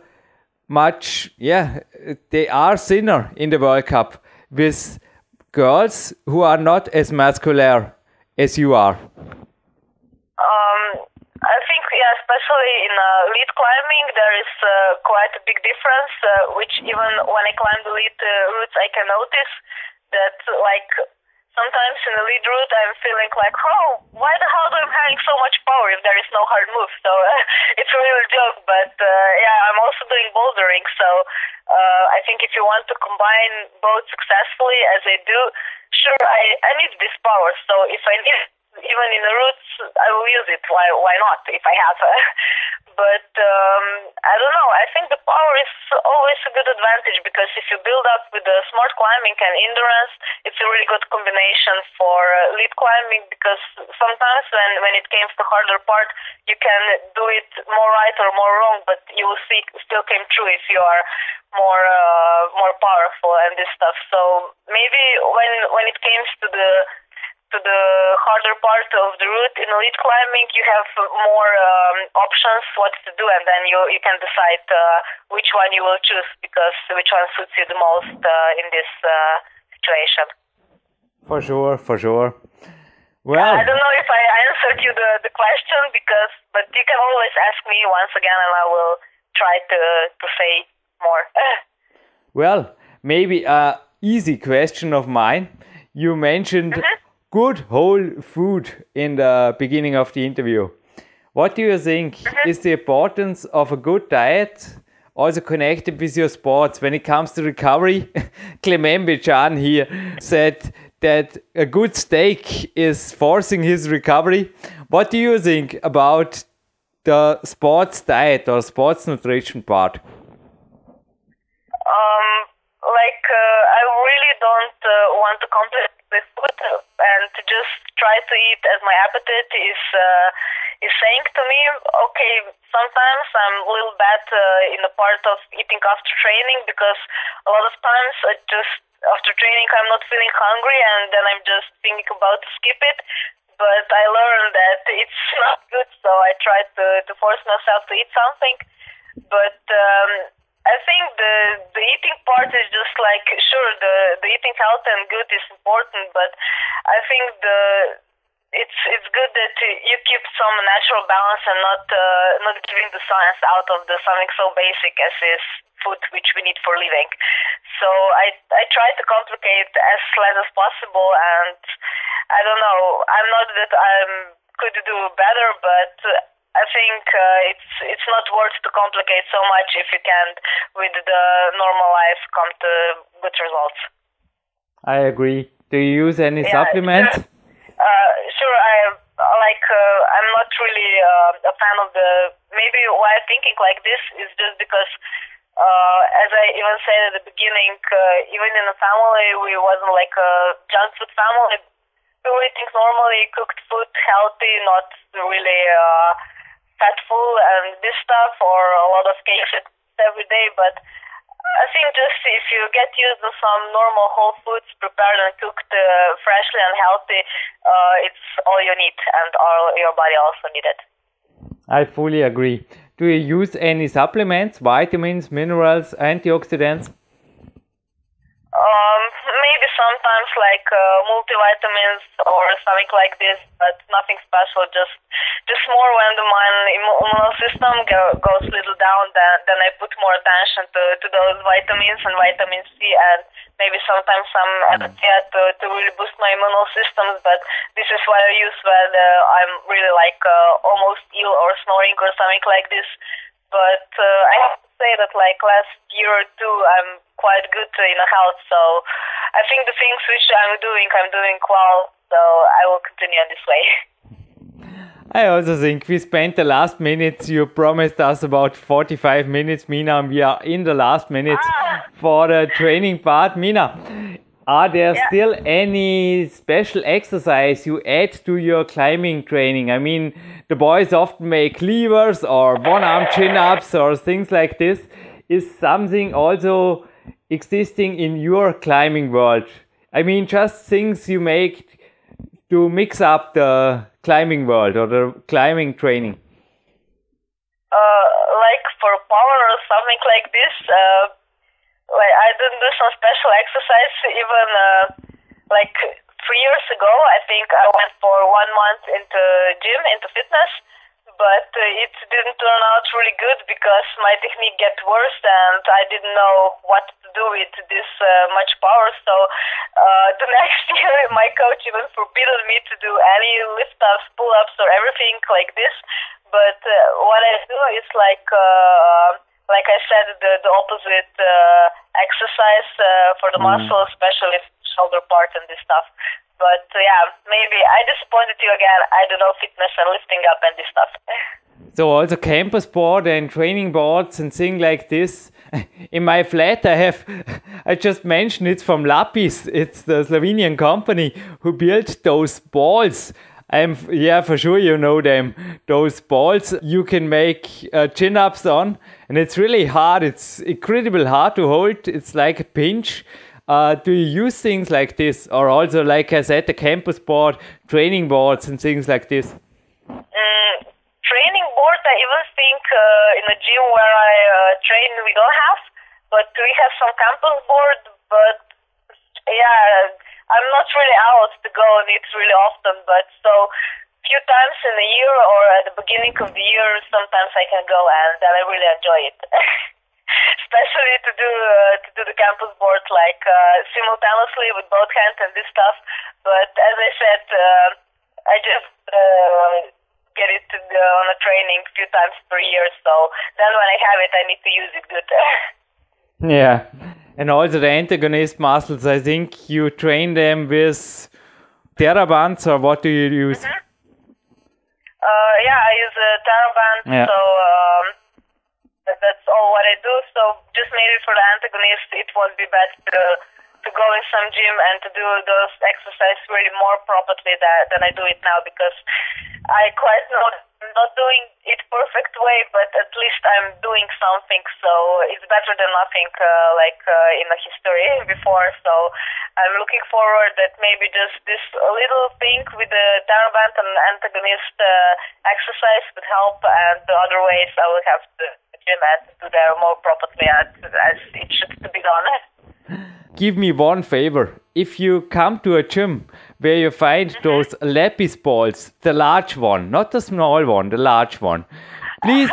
much yeah they are thinner in the World Cup with girls who are not as muscular are? Um, I think, yeah, especially in uh, lead climbing, there is uh, quite a big difference, uh, which even when I climb the lead uh, routes, I can notice that, like, sometimes in the lead route, I'm feeling like, oh, why the hell do I'm having so much power if there is no hard move? So it's a real joke, but uh, yeah, I'm also doing bouldering, so uh, I think if you want to combine both successfully, as I do, sure, I, I need this power. So if I need even in the routes, I will use it. Why why not if I have? but um, I don't know. I think the power is always a good advantage because if you build up with the smart climbing and endurance, it's a really good combination for uh, lead climbing because sometimes when when it comes to harder part, you can do it more right or more wrong, but you will see still came true if you are more uh, more powerful and this stuff. So maybe when when it comes to the to the harder part of the route in elite climbing, you have more um, options what to do, and then you you can decide uh, which one you will choose because which one suits you the most uh, in this uh, situation. For sure, for sure. Well, I don't know if I answered you the, the question because, but you can always ask me once again, and I will try to to say more. well, maybe a easy question of mine. You mentioned. Mm -hmm good whole food in the beginning of the interview. What do you think is the importance of a good diet also connected with your sports when it comes to recovery? Klemen Bečan here said that a good steak is forcing his recovery. What do you think about the sports diet or sports nutrition part? Um, like uh, I really don't uh, want to complicate with food just try to eat as my appetite is uh, is saying to me. Okay, sometimes I'm a little bad uh, in the part of eating after training because a lot of times I just after training I'm not feeling hungry and then I'm just thinking about to skip it. But I learned that it's not good, so I try to to force myself to eat something. But um, I think the the eating part is just like sure the the eating healthy and good is important, but I think the it's it's good that you keep some natural balance and not uh, not giving the science out of the something so basic as is food, which we need for living. So I I try to complicate as less as possible, and I don't know. I'm not that I'm could do better, but I think uh, it's it's not worth to complicate so much if you can with the normal life come to good results. I agree. Do you use any yeah, supplements? Sure. Uh, sure, I like. Uh, I'm not really uh, a fan of the. Maybe why I'm thinking like this is just because, uh, as I even said at the beginning, uh, even in the family, we wasn't like a junk food family. We were eating normally cooked food, healthy, not really. Fatful and this stuff or a lot of cakes every day, but I think just if you get used to some normal whole foods prepared and cooked uh, freshly and healthy, uh, it's all you need and all your body also need it. I fully agree. Do you use any supplements, vitamins, minerals, antioxidants? Um, maybe sometimes like uh, multivitamins or something like this, but nothing special. Just just more when the my immune system go, goes a little down, then then I put more attention to, to those vitamins and vitamin C and maybe sometimes some Advocate to, to really boost my immune systems. But this is what I use when uh, I'm really like uh, almost ill or snoring or something like this. But uh, I say that like last year or two, I'm quite good in the house. So I think the things which I'm doing, I'm doing well. So I will continue in this way. I also think we spent the last minutes. You promised us about 45 minutes, Mina, and we are in the last minutes ah. for the training part. Mina, are there yeah. still any special exercise you add to your climbing training? I mean, the boys often make levers or one arm chin ups or things like this. Is something also existing in your climbing world? I mean, just things you make to mix up the climbing world or the climbing training. Uh, like for power or something like this, uh, like I didn't do some special exercise. Even uh, like three years ago, I think I went for one month into gym, into fitness but uh, it didn't turn out really good because my technique get worse and I didn't know what to do with this uh, much power. So uh, the next year, my coach even forbidden me to do any lift ups, pull ups, or everything like this. But uh, what I do is like. Uh, like I said, the, the opposite uh, exercise uh, for the mm. muscle, especially shoulder part and this stuff. But uh, yeah, maybe I disappointed you again. I don't know fitness and lifting up and this stuff. So also campus board and training boards and things like this. In my flat, I have, I just mentioned it's from Lapis. It's the Slovenian company who built those balls. I'm, yeah, for sure you know them. Those balls you can make uh, chin ups on, and it's really hard. It's incredible hard to hold. It's like a pinch uh, do you use things like this, or also, like I said, the campus board, training boards, and things like this? Mm, training board, I even think uh, in the gym where I uh, train, we don't have, but we have some campus board. But yeah, I'm not really out to go on it really often, but so few times in a year or at the beginning of the year, sometimes I can go and then I really enjoy it. especially to do uh, to do the campus board like uh, simultaneously with both hands and this stuff. But as I said, uh, I just uh, get it to go on a training few times per year. So then when I have it, I need to use it good. yeah, and also the antagonist muscles. I think you train them with TheraBands, or what do you use? Mm-hmm. Uh, yeah, I use a TheraBand. Yeah. So um, that's that's all what I do. So just maybe for the antagonist, it would be better to, go in some gym and to do those exercises really more properly that, than I do it now because I quite know not doing it perfect way, but at least I'm doing something. So it's better than nothing, uh, like uh, in the history before. So I'm looking forward that maybe just this little thing with the TheraBand and antagonist uh, exercise would help, and the other ways I will have to gym and do that more properly as, as it should be done. Give me one favor. If you come to a gym where you find mm-hmm. those lapis balls, the large one, not the small one, the large one, please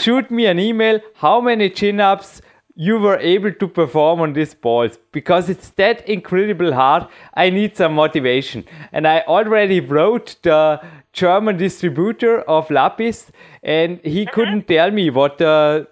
shoot me an email how many chin ups you were able to perform on these balls because it's that incredible hard. I need some motivation. And I already wrote the German distributor of Lapis and he mm-hmm. couldn't tell me what the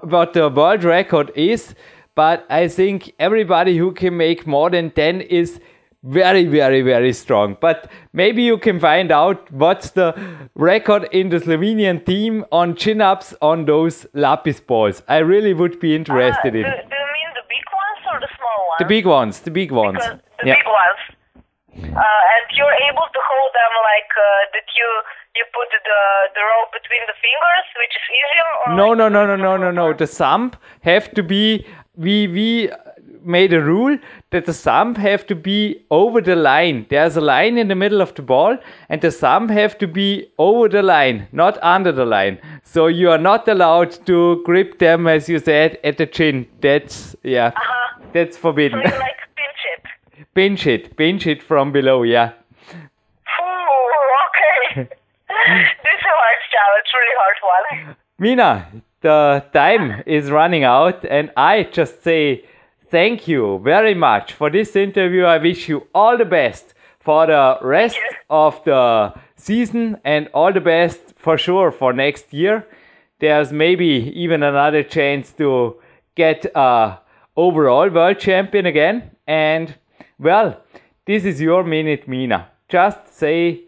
what the world record is, but I think everybody who can make more than 10 is very, very, very strong. But maybe you can find out what's the record in the Slovenian team on chin ups on those lapis balls. I really would be interested uh, in. Do, do, you mean the big ones or the small ones? The big ones, the big ones. Because the yeah. big ones. Uh, and you're able to hold them like uh, that you you put the the rope between the fingers, which is easier. no, like no, no, no, no, no, no. The thumb have to be we we made a rule that the thumb have to be over the line. There's a line in the middle of the ball, and the thumb have to be over the line, not under the line. So you are not allowed to grip them, as you said, at the chin. That's yeah, uh-huh. that's forbidden. So you like pinch it. pinch it, pinch it from below. Yeah. Ooh, okay. this is a hard challenge, really hard one. Mina, the time is running out, and I just say thank you very much for this interview. I wish you all the best for the rest of the season and all the best for sure for next year. There's maybe even another chance to get a overall world champion again. And well, this is your minute, Mina. Just say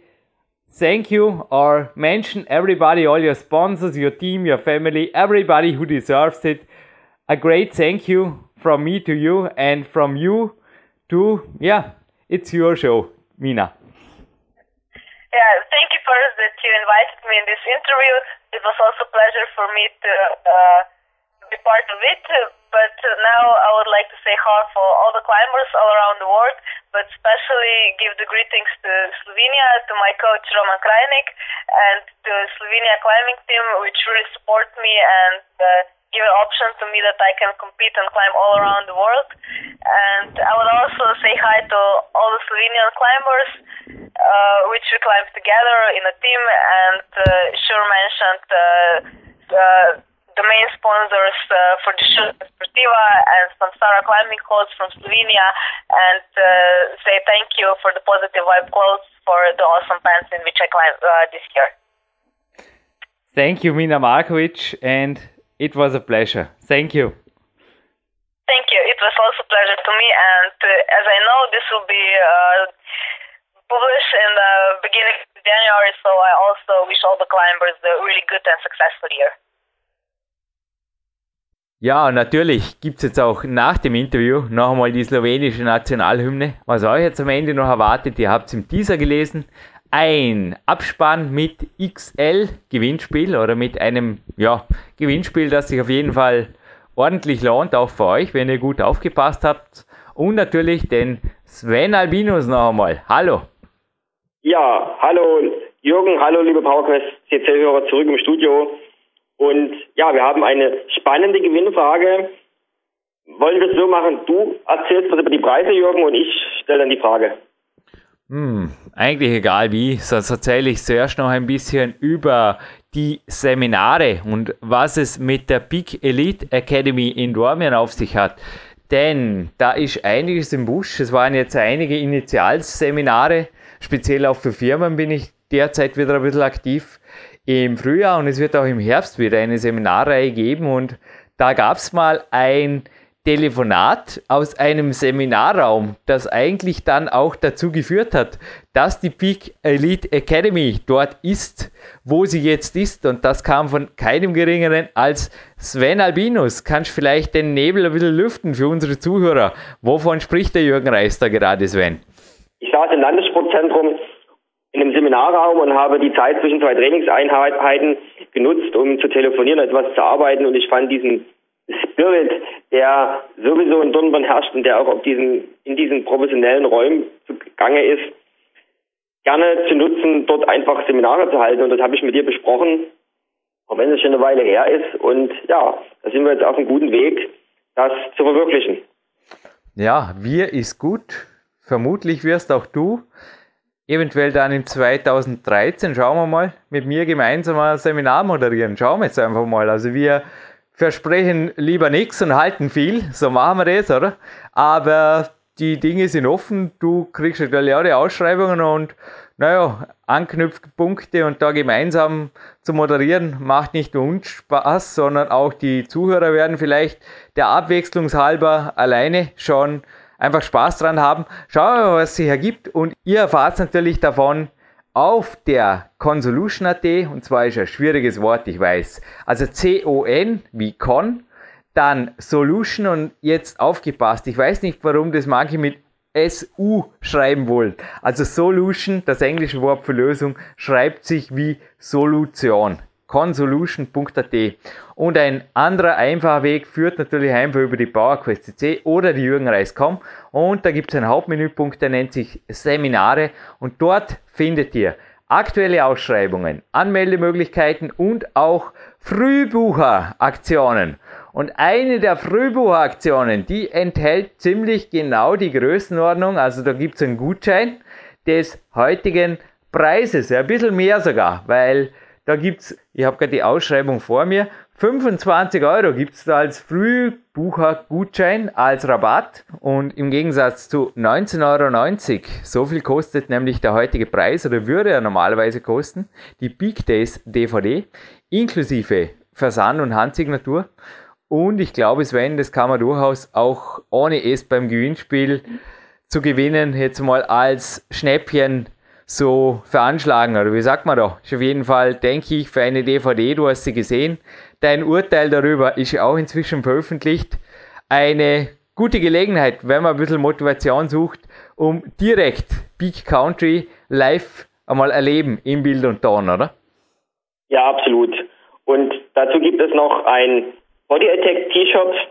thank you or mention everybody, all your sponsors, your team, your family, everybody who deserves it. A great thank you from me to you and from you to, yeah, it's your show, Mina. Yeah, thank you first that you invited me in this interview. It was also a pleasure for me to uh, be part of it. But now I would like to say hi for all the climbers all around the world, but especially give the greetings to Slovenia, to my coach Roman Krajnik, and to Slovenia climbing team, which really support me and uh, give an option to me that I can compete and climb all around the world. And I would also say hi to all the Slovenian climbers, uh, which we climb together in a team. And uh, sure mentioned uh, uh, the main sponsors uh, for the show, Sportiva and Samsara climbing clothes from Slovenia, and uh, say thank you for the positive vibe clothes for the awesome pants in which I climbed uh, this year. Thank you, Mina Markovic, and it was a pleasure. Thank you. Thank you. It was also a pleasure to me. And uh, as I know, this will be uh, published in the beginning of January, so I also wish all the climbers a really good and successful year. Ja, natürlich gibt es jetzt auch nach dem Interview noch einmal die slowenische Nationalhymne. Was euch jetzt am Ende noch erwartet, ihr habt es im Teaser gelesen ein Abspann mit XL Gewinnspiel oder mit einem ja, Gewinnspiel, das sich auf jeden Fall ordentlich lohnt, auch für euch, wenn ihr gut aufgepasst habt. Und natürlich den Sven Albinus noch einmal. Hallo. Ja, hallo Jürgen, hallo liebe PowerQuest CC-Hörer zurück im Studio. Und ja, wir haben eine spannende Gewinnfrage. Wollen wir es so machen, du erzählst was über die Preise, Jürgen, und ich stelle dann die Frage. Hm, eigentlich egal wie, sonst erzähle ich zuerst noch ein bisschen über die Seminare und was es mit der Peak Elite Academy in Dormien auf sich hat. Denn da ist einiges im Busch. Es waren jetzt einige Initialseminare, speziell auch für Firmen bin ich derzeit wieder ein bisschen aktiv im Frühjahr und es wird auch im Herbst wieder eine Seminarreihe geben und da gab es mal ein Telefonat aus einem Seminarraum, das eigentlich dann auch dazu geführt hat, dass die Peak Elite Academy dort ist, wo sie jetzt ist. Und das kam von keinem geringeren als Sven Albinus. Kannst du vielleicht den Nebel ein bisschen lüften für unsere Zuhörer? Wovon spricht der Jürgen Reis da gerade, Sven? Ich saß im Landessportzentrum in einem Seminarraum und habe die Zeit zwischen zwei Trainingseinheiten genutzt, um zu telefonieren, etwas zu arbeiten. Und ich fand diesen Spirit, der sowieso in Dornbirn herrscht und der auch diesen, in diesen professionellen Räumen zugange ist, gerne zu nutzen, dort einfach Seminare zu halten. Und das habe ich mit dir besprochen, auch wenn es schon eine Weile her ist. Und ja, da sind wir jetzt auf einem guten Weg, das zu verwirklichen. Ja, wir ist gut. Vermutlich wirst auch du eventuell dann in 2013, schauen wir mal, mit mir gemeinsam ein Seminar moderieren. Schauen wir jetzt einfach mal. Also wir versprechen lieber nichts und halten viel. So machen wir das, oder? Aber die Dinge sind offen. Du kriegst natürlich auch die Ausschreibungen und naja, Anknüpfpunkte und da gemeinsam zu moderieren macht nicht nur uns Spaß, sondern auch die Zuhörer werden vielleicht der Abwechslungshalber alleine schon einfach Spaß dran haben. Schauen wir mal, was sich ergibt und ihr erfahrt natürlich davon, auf der Consolution.at, und zwar ist ein schwieriges Wort, ich weiß. Also C-O-N wie Con, dann Solution und jetzt aufgepasst. Ich weiß nicht, warum das manche mit S-U schreiben wollen. Also Solution, das englische Wort für Lösung, schreibt sich wie Solution consolution.at. Und ein anderer einfacher Weg führt natürlich einfach über die PowerQuest.cc oder die Jürgenreis.com. Und da gibt es einen Hauptmenüpunkt, der nennt sich Seminare. Und dort findet ihr aktuelle Ausschreibungen, Anmeldemöglichkeiten und auch Frühbucheraktionen. Und eine der Frühbucheraktionen, die enthält ziemlich genau die Größenordnung. Also da gibt es einen Gutschein des heutigen Preises, ja, ein bisschen mehr sogar, weil da gibt es, ich habe gerade die Ausschreibung vor mir, 25 Euro gibt es da als Frühbuchergutschein als Rabatt und im Gegensatz zu 19,90 Euro, so viel kostet nämlich der heutige Preis oder würde er normalerweise kosten, die Big Days DVD inklusive Versand und Handsignatur. Und ich glaube, Sven, das kann man durchaus auch ohne es beim Gewinnspiel zu gewinnen, jetzt mal als Schnäppchen so veranschlagen, oder wie sagt man da? Ist auf jeden Fall, denke ich, für eine DVD, du hast sie gesehen. Dein Urteil darüber ist auch inzwischen veröffentlicht. Eine gute Gelegenheit, wenn man ein bisschen Motivation sucht, um direkt Peak Country live einmal erleben im Bild und Ton, oder? Ja, absolut. Und dazu gibt es noch ein Body Attack T-Shirt.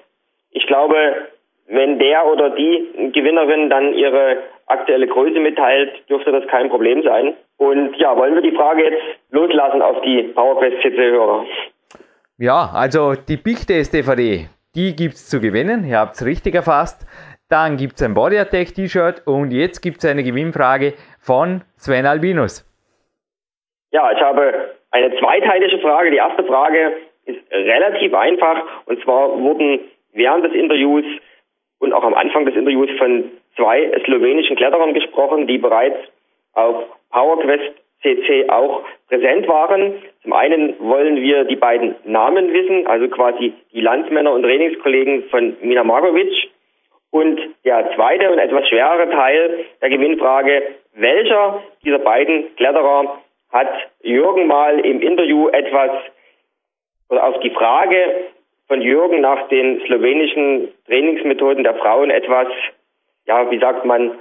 Ich glaube, wenn der oder die Gewinnerin dann ihre aktuelle Größe mitteilt, dürfte das kein Problem sein. Und ja, wollen wir die Frage jetzt loslassen auf die PowerQuest CC-Hörer? Ja, also die Big Days DVD, die gibt es zu gewinnen. Ihr habt es richtig erfasst. Dann gibt es ein Body Attack T-Shirt und jetzt gibt es eine Gewinnfrage von Sven Albinus. Ja, ich habe eine zweiteilige Frage. Die erste Frage ist relativ einfach und zwar wurden während des Interviews und auch am Anfang des Interviews von zwei slowenischen Kletterern gesprochen, die bereits auf PowerQuest CC auch präsent waren. Zum einen wollen wir die beiden Namen wissen, also quasi die Landsmänner und Trainingskollegen von Mina Markovic. Und der zweite und etwas schwerere Teil der Gewinnfrage, welcher dieser beiden Kletterer hat Jürgen mal im Interview etwas oder auf die Frage von Jürgen nach den slowenischen Trainingsmethoden der Frauen etwas ja, wie sagt man,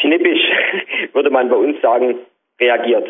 schnippisch, würde man bei uns sagen, reagiert.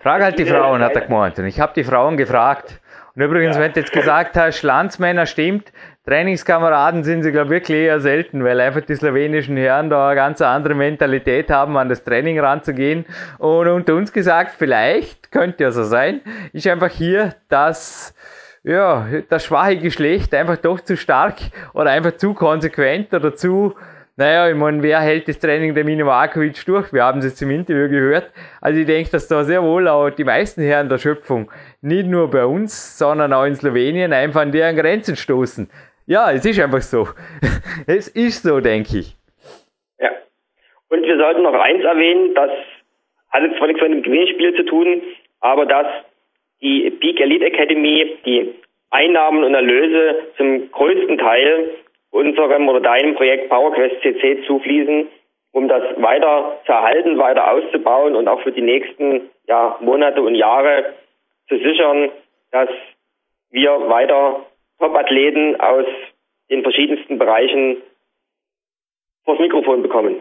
Frag halt die Frauen, hat er gemeint. Und ich habe die Frauen gefragt. Und übrigens, ja. wenn du jetzt gesagt hast, Landsmänner stimmt, Trainingskameraden sind sie, glaube ich, wirklich eher selten, weil einfach die slowenischen Herren da eine ganz andere Mentalität haben, an das Training ranzugehen. Und unter uns gesagt, vielleicht, könnte ja so sein, ist einfach hier das, ja, das schwache Geschlecht einfach doch zu stark oder einfach zu konsequent oder zu, naja, ich meine, wer hält das Training der Mino Markovic durch? Wir haben es jetzt im Interview gehört. Also ich denke, dass da sehr wohl auch die meisten Herren der Schöpfung nicht nur bei uns, sondern auch in Slowenien einfach an deren Grenzen stoßen. Ja, es ist einfach so. es ist so, denke ich. Ja. Und wir sollten noch eins erwähnen, das hat jetzt zwar nichts mit dem Gewinnspiel zu tun, aber dass die Peak Elite Academy die Einnahmen und Erlöse zum größten Teil unserem oder deinem Projekt PowerQuest CC zufließen, um das weiter zu erhalten, weiter auszubauen und auch für die nächsten ja, Monate und Jahre zu sichern, dass wir weiter Top-Athleten aus den verschiedensten Bereichen vors Mikrofon bekommen.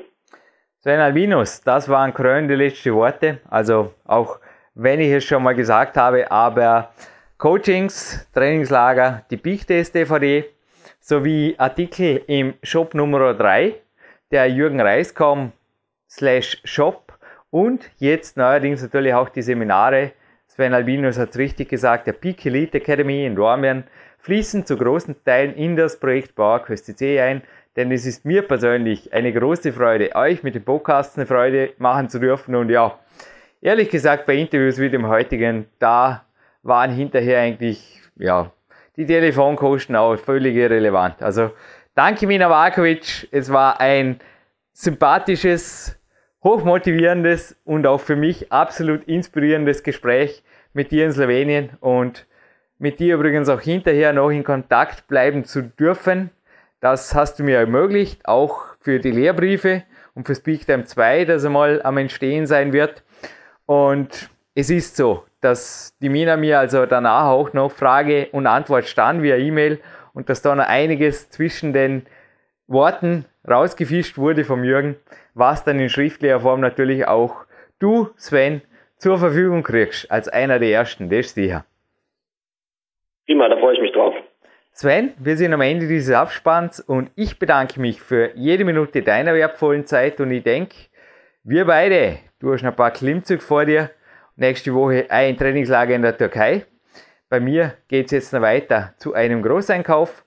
Sven Albinus, das waren krönende letzte Worte. Also auch wenn ich es schon mal gesagt habe, aber Coachings, Trainingslager, die Biechtest DVD sowie Artikel im Shop Nummer 3, der Jürgen Reiskom slash Shop. Und jetzt neuerdings natürlich auch die Seminare. Sven Albinus hat es richtig gesagt, der Peak Elite Academy in Dormien fließen zu großen Teilen in das Projekt PowerQuest CC ein, denn es ist mir persönlich eine große Freude, euch mit dem Podcast eine Freude machen zu dürfen. Und ja, ehrlich gesagt bei Interviews wie dem heutigen, da waren hinterher eigentlich, ja, die Telefonkosten auch völlig irrelevant. Also danke Mina Varkovic, es war ein sympathisches, hochmotivierendes und auch für mich absolut inspirierendes Gespräch mit dir in Slowenien und mit dir übrigens auch hinterher noch in Kontakt bleiben zu dürfen. Das hast du mir ermöglicht, auch für die Lehrbriefe und für SpeakTime 2, das einmal am Entstehen sein wird. Und es ist so, dass die Mina mir also danach auch noch Frage und Antwort stand via E-Mail und dass da noch einiges zwischen den Worten rausgefischt wurde vom Jürgen, was dann in schriftlicher Form natürlich auch du, Sven, zur Verfügung kriegst, als einer der ersten, das ist sicher. Prima, da freue ich mich drauf. Sven, wir sind am Ende dieses Abspanns und ich bedanke mich für jede Minute deiner wertvollen Zeit und ich denke, wir beide, du hast noch ein paar Klimmzüge vor dir, nächste Woche ein Trainingslager in der Türkei. Bei mir geht es jetzt noch weiter zu einem Großeinkauf.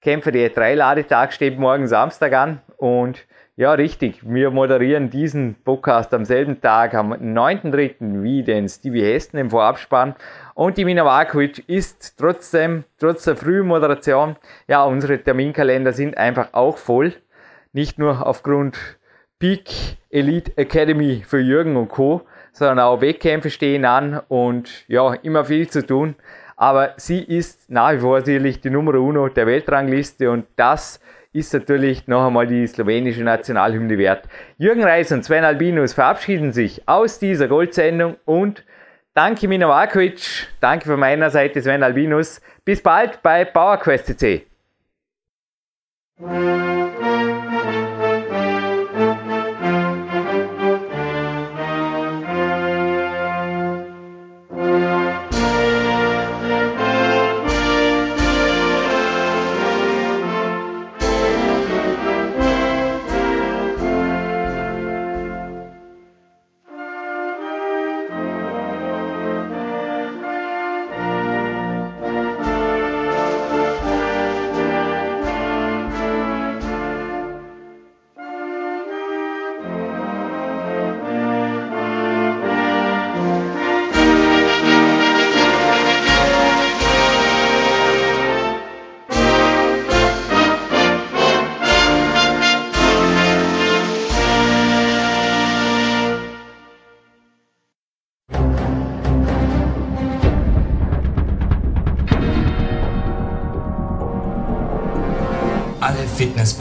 Kämpfer der 3 Ladetag steht morgen Samstag an und ja, richtig. Wir moderieren diesen Podcast am selben Tag, am 9.3. wie den Stevie Hesten im Vorabspann. Und die Mina Varkovic ist trotzdem, trotz der frühen Moderation, ja, unsere Terminkalender sind einfach auch voll. Nicht nur aufgrund Peak Elite Academy für Jürgen und Co., sondern auch Wettkämpfe stehen an und ja, immer viel zu tun. Aber sie ist nach wie vor sicherlich die Nummer uno der Weltrangliste und das ist natürlich noch einmal die slowenische Nationalhymne wert. Jürgen Reis und Sven Albinus verabschieden sich aus dieser Goldsendung und danke Mina Markovic, danke von meiner Seite Sven Albinus. Bis bald bei PowerQuest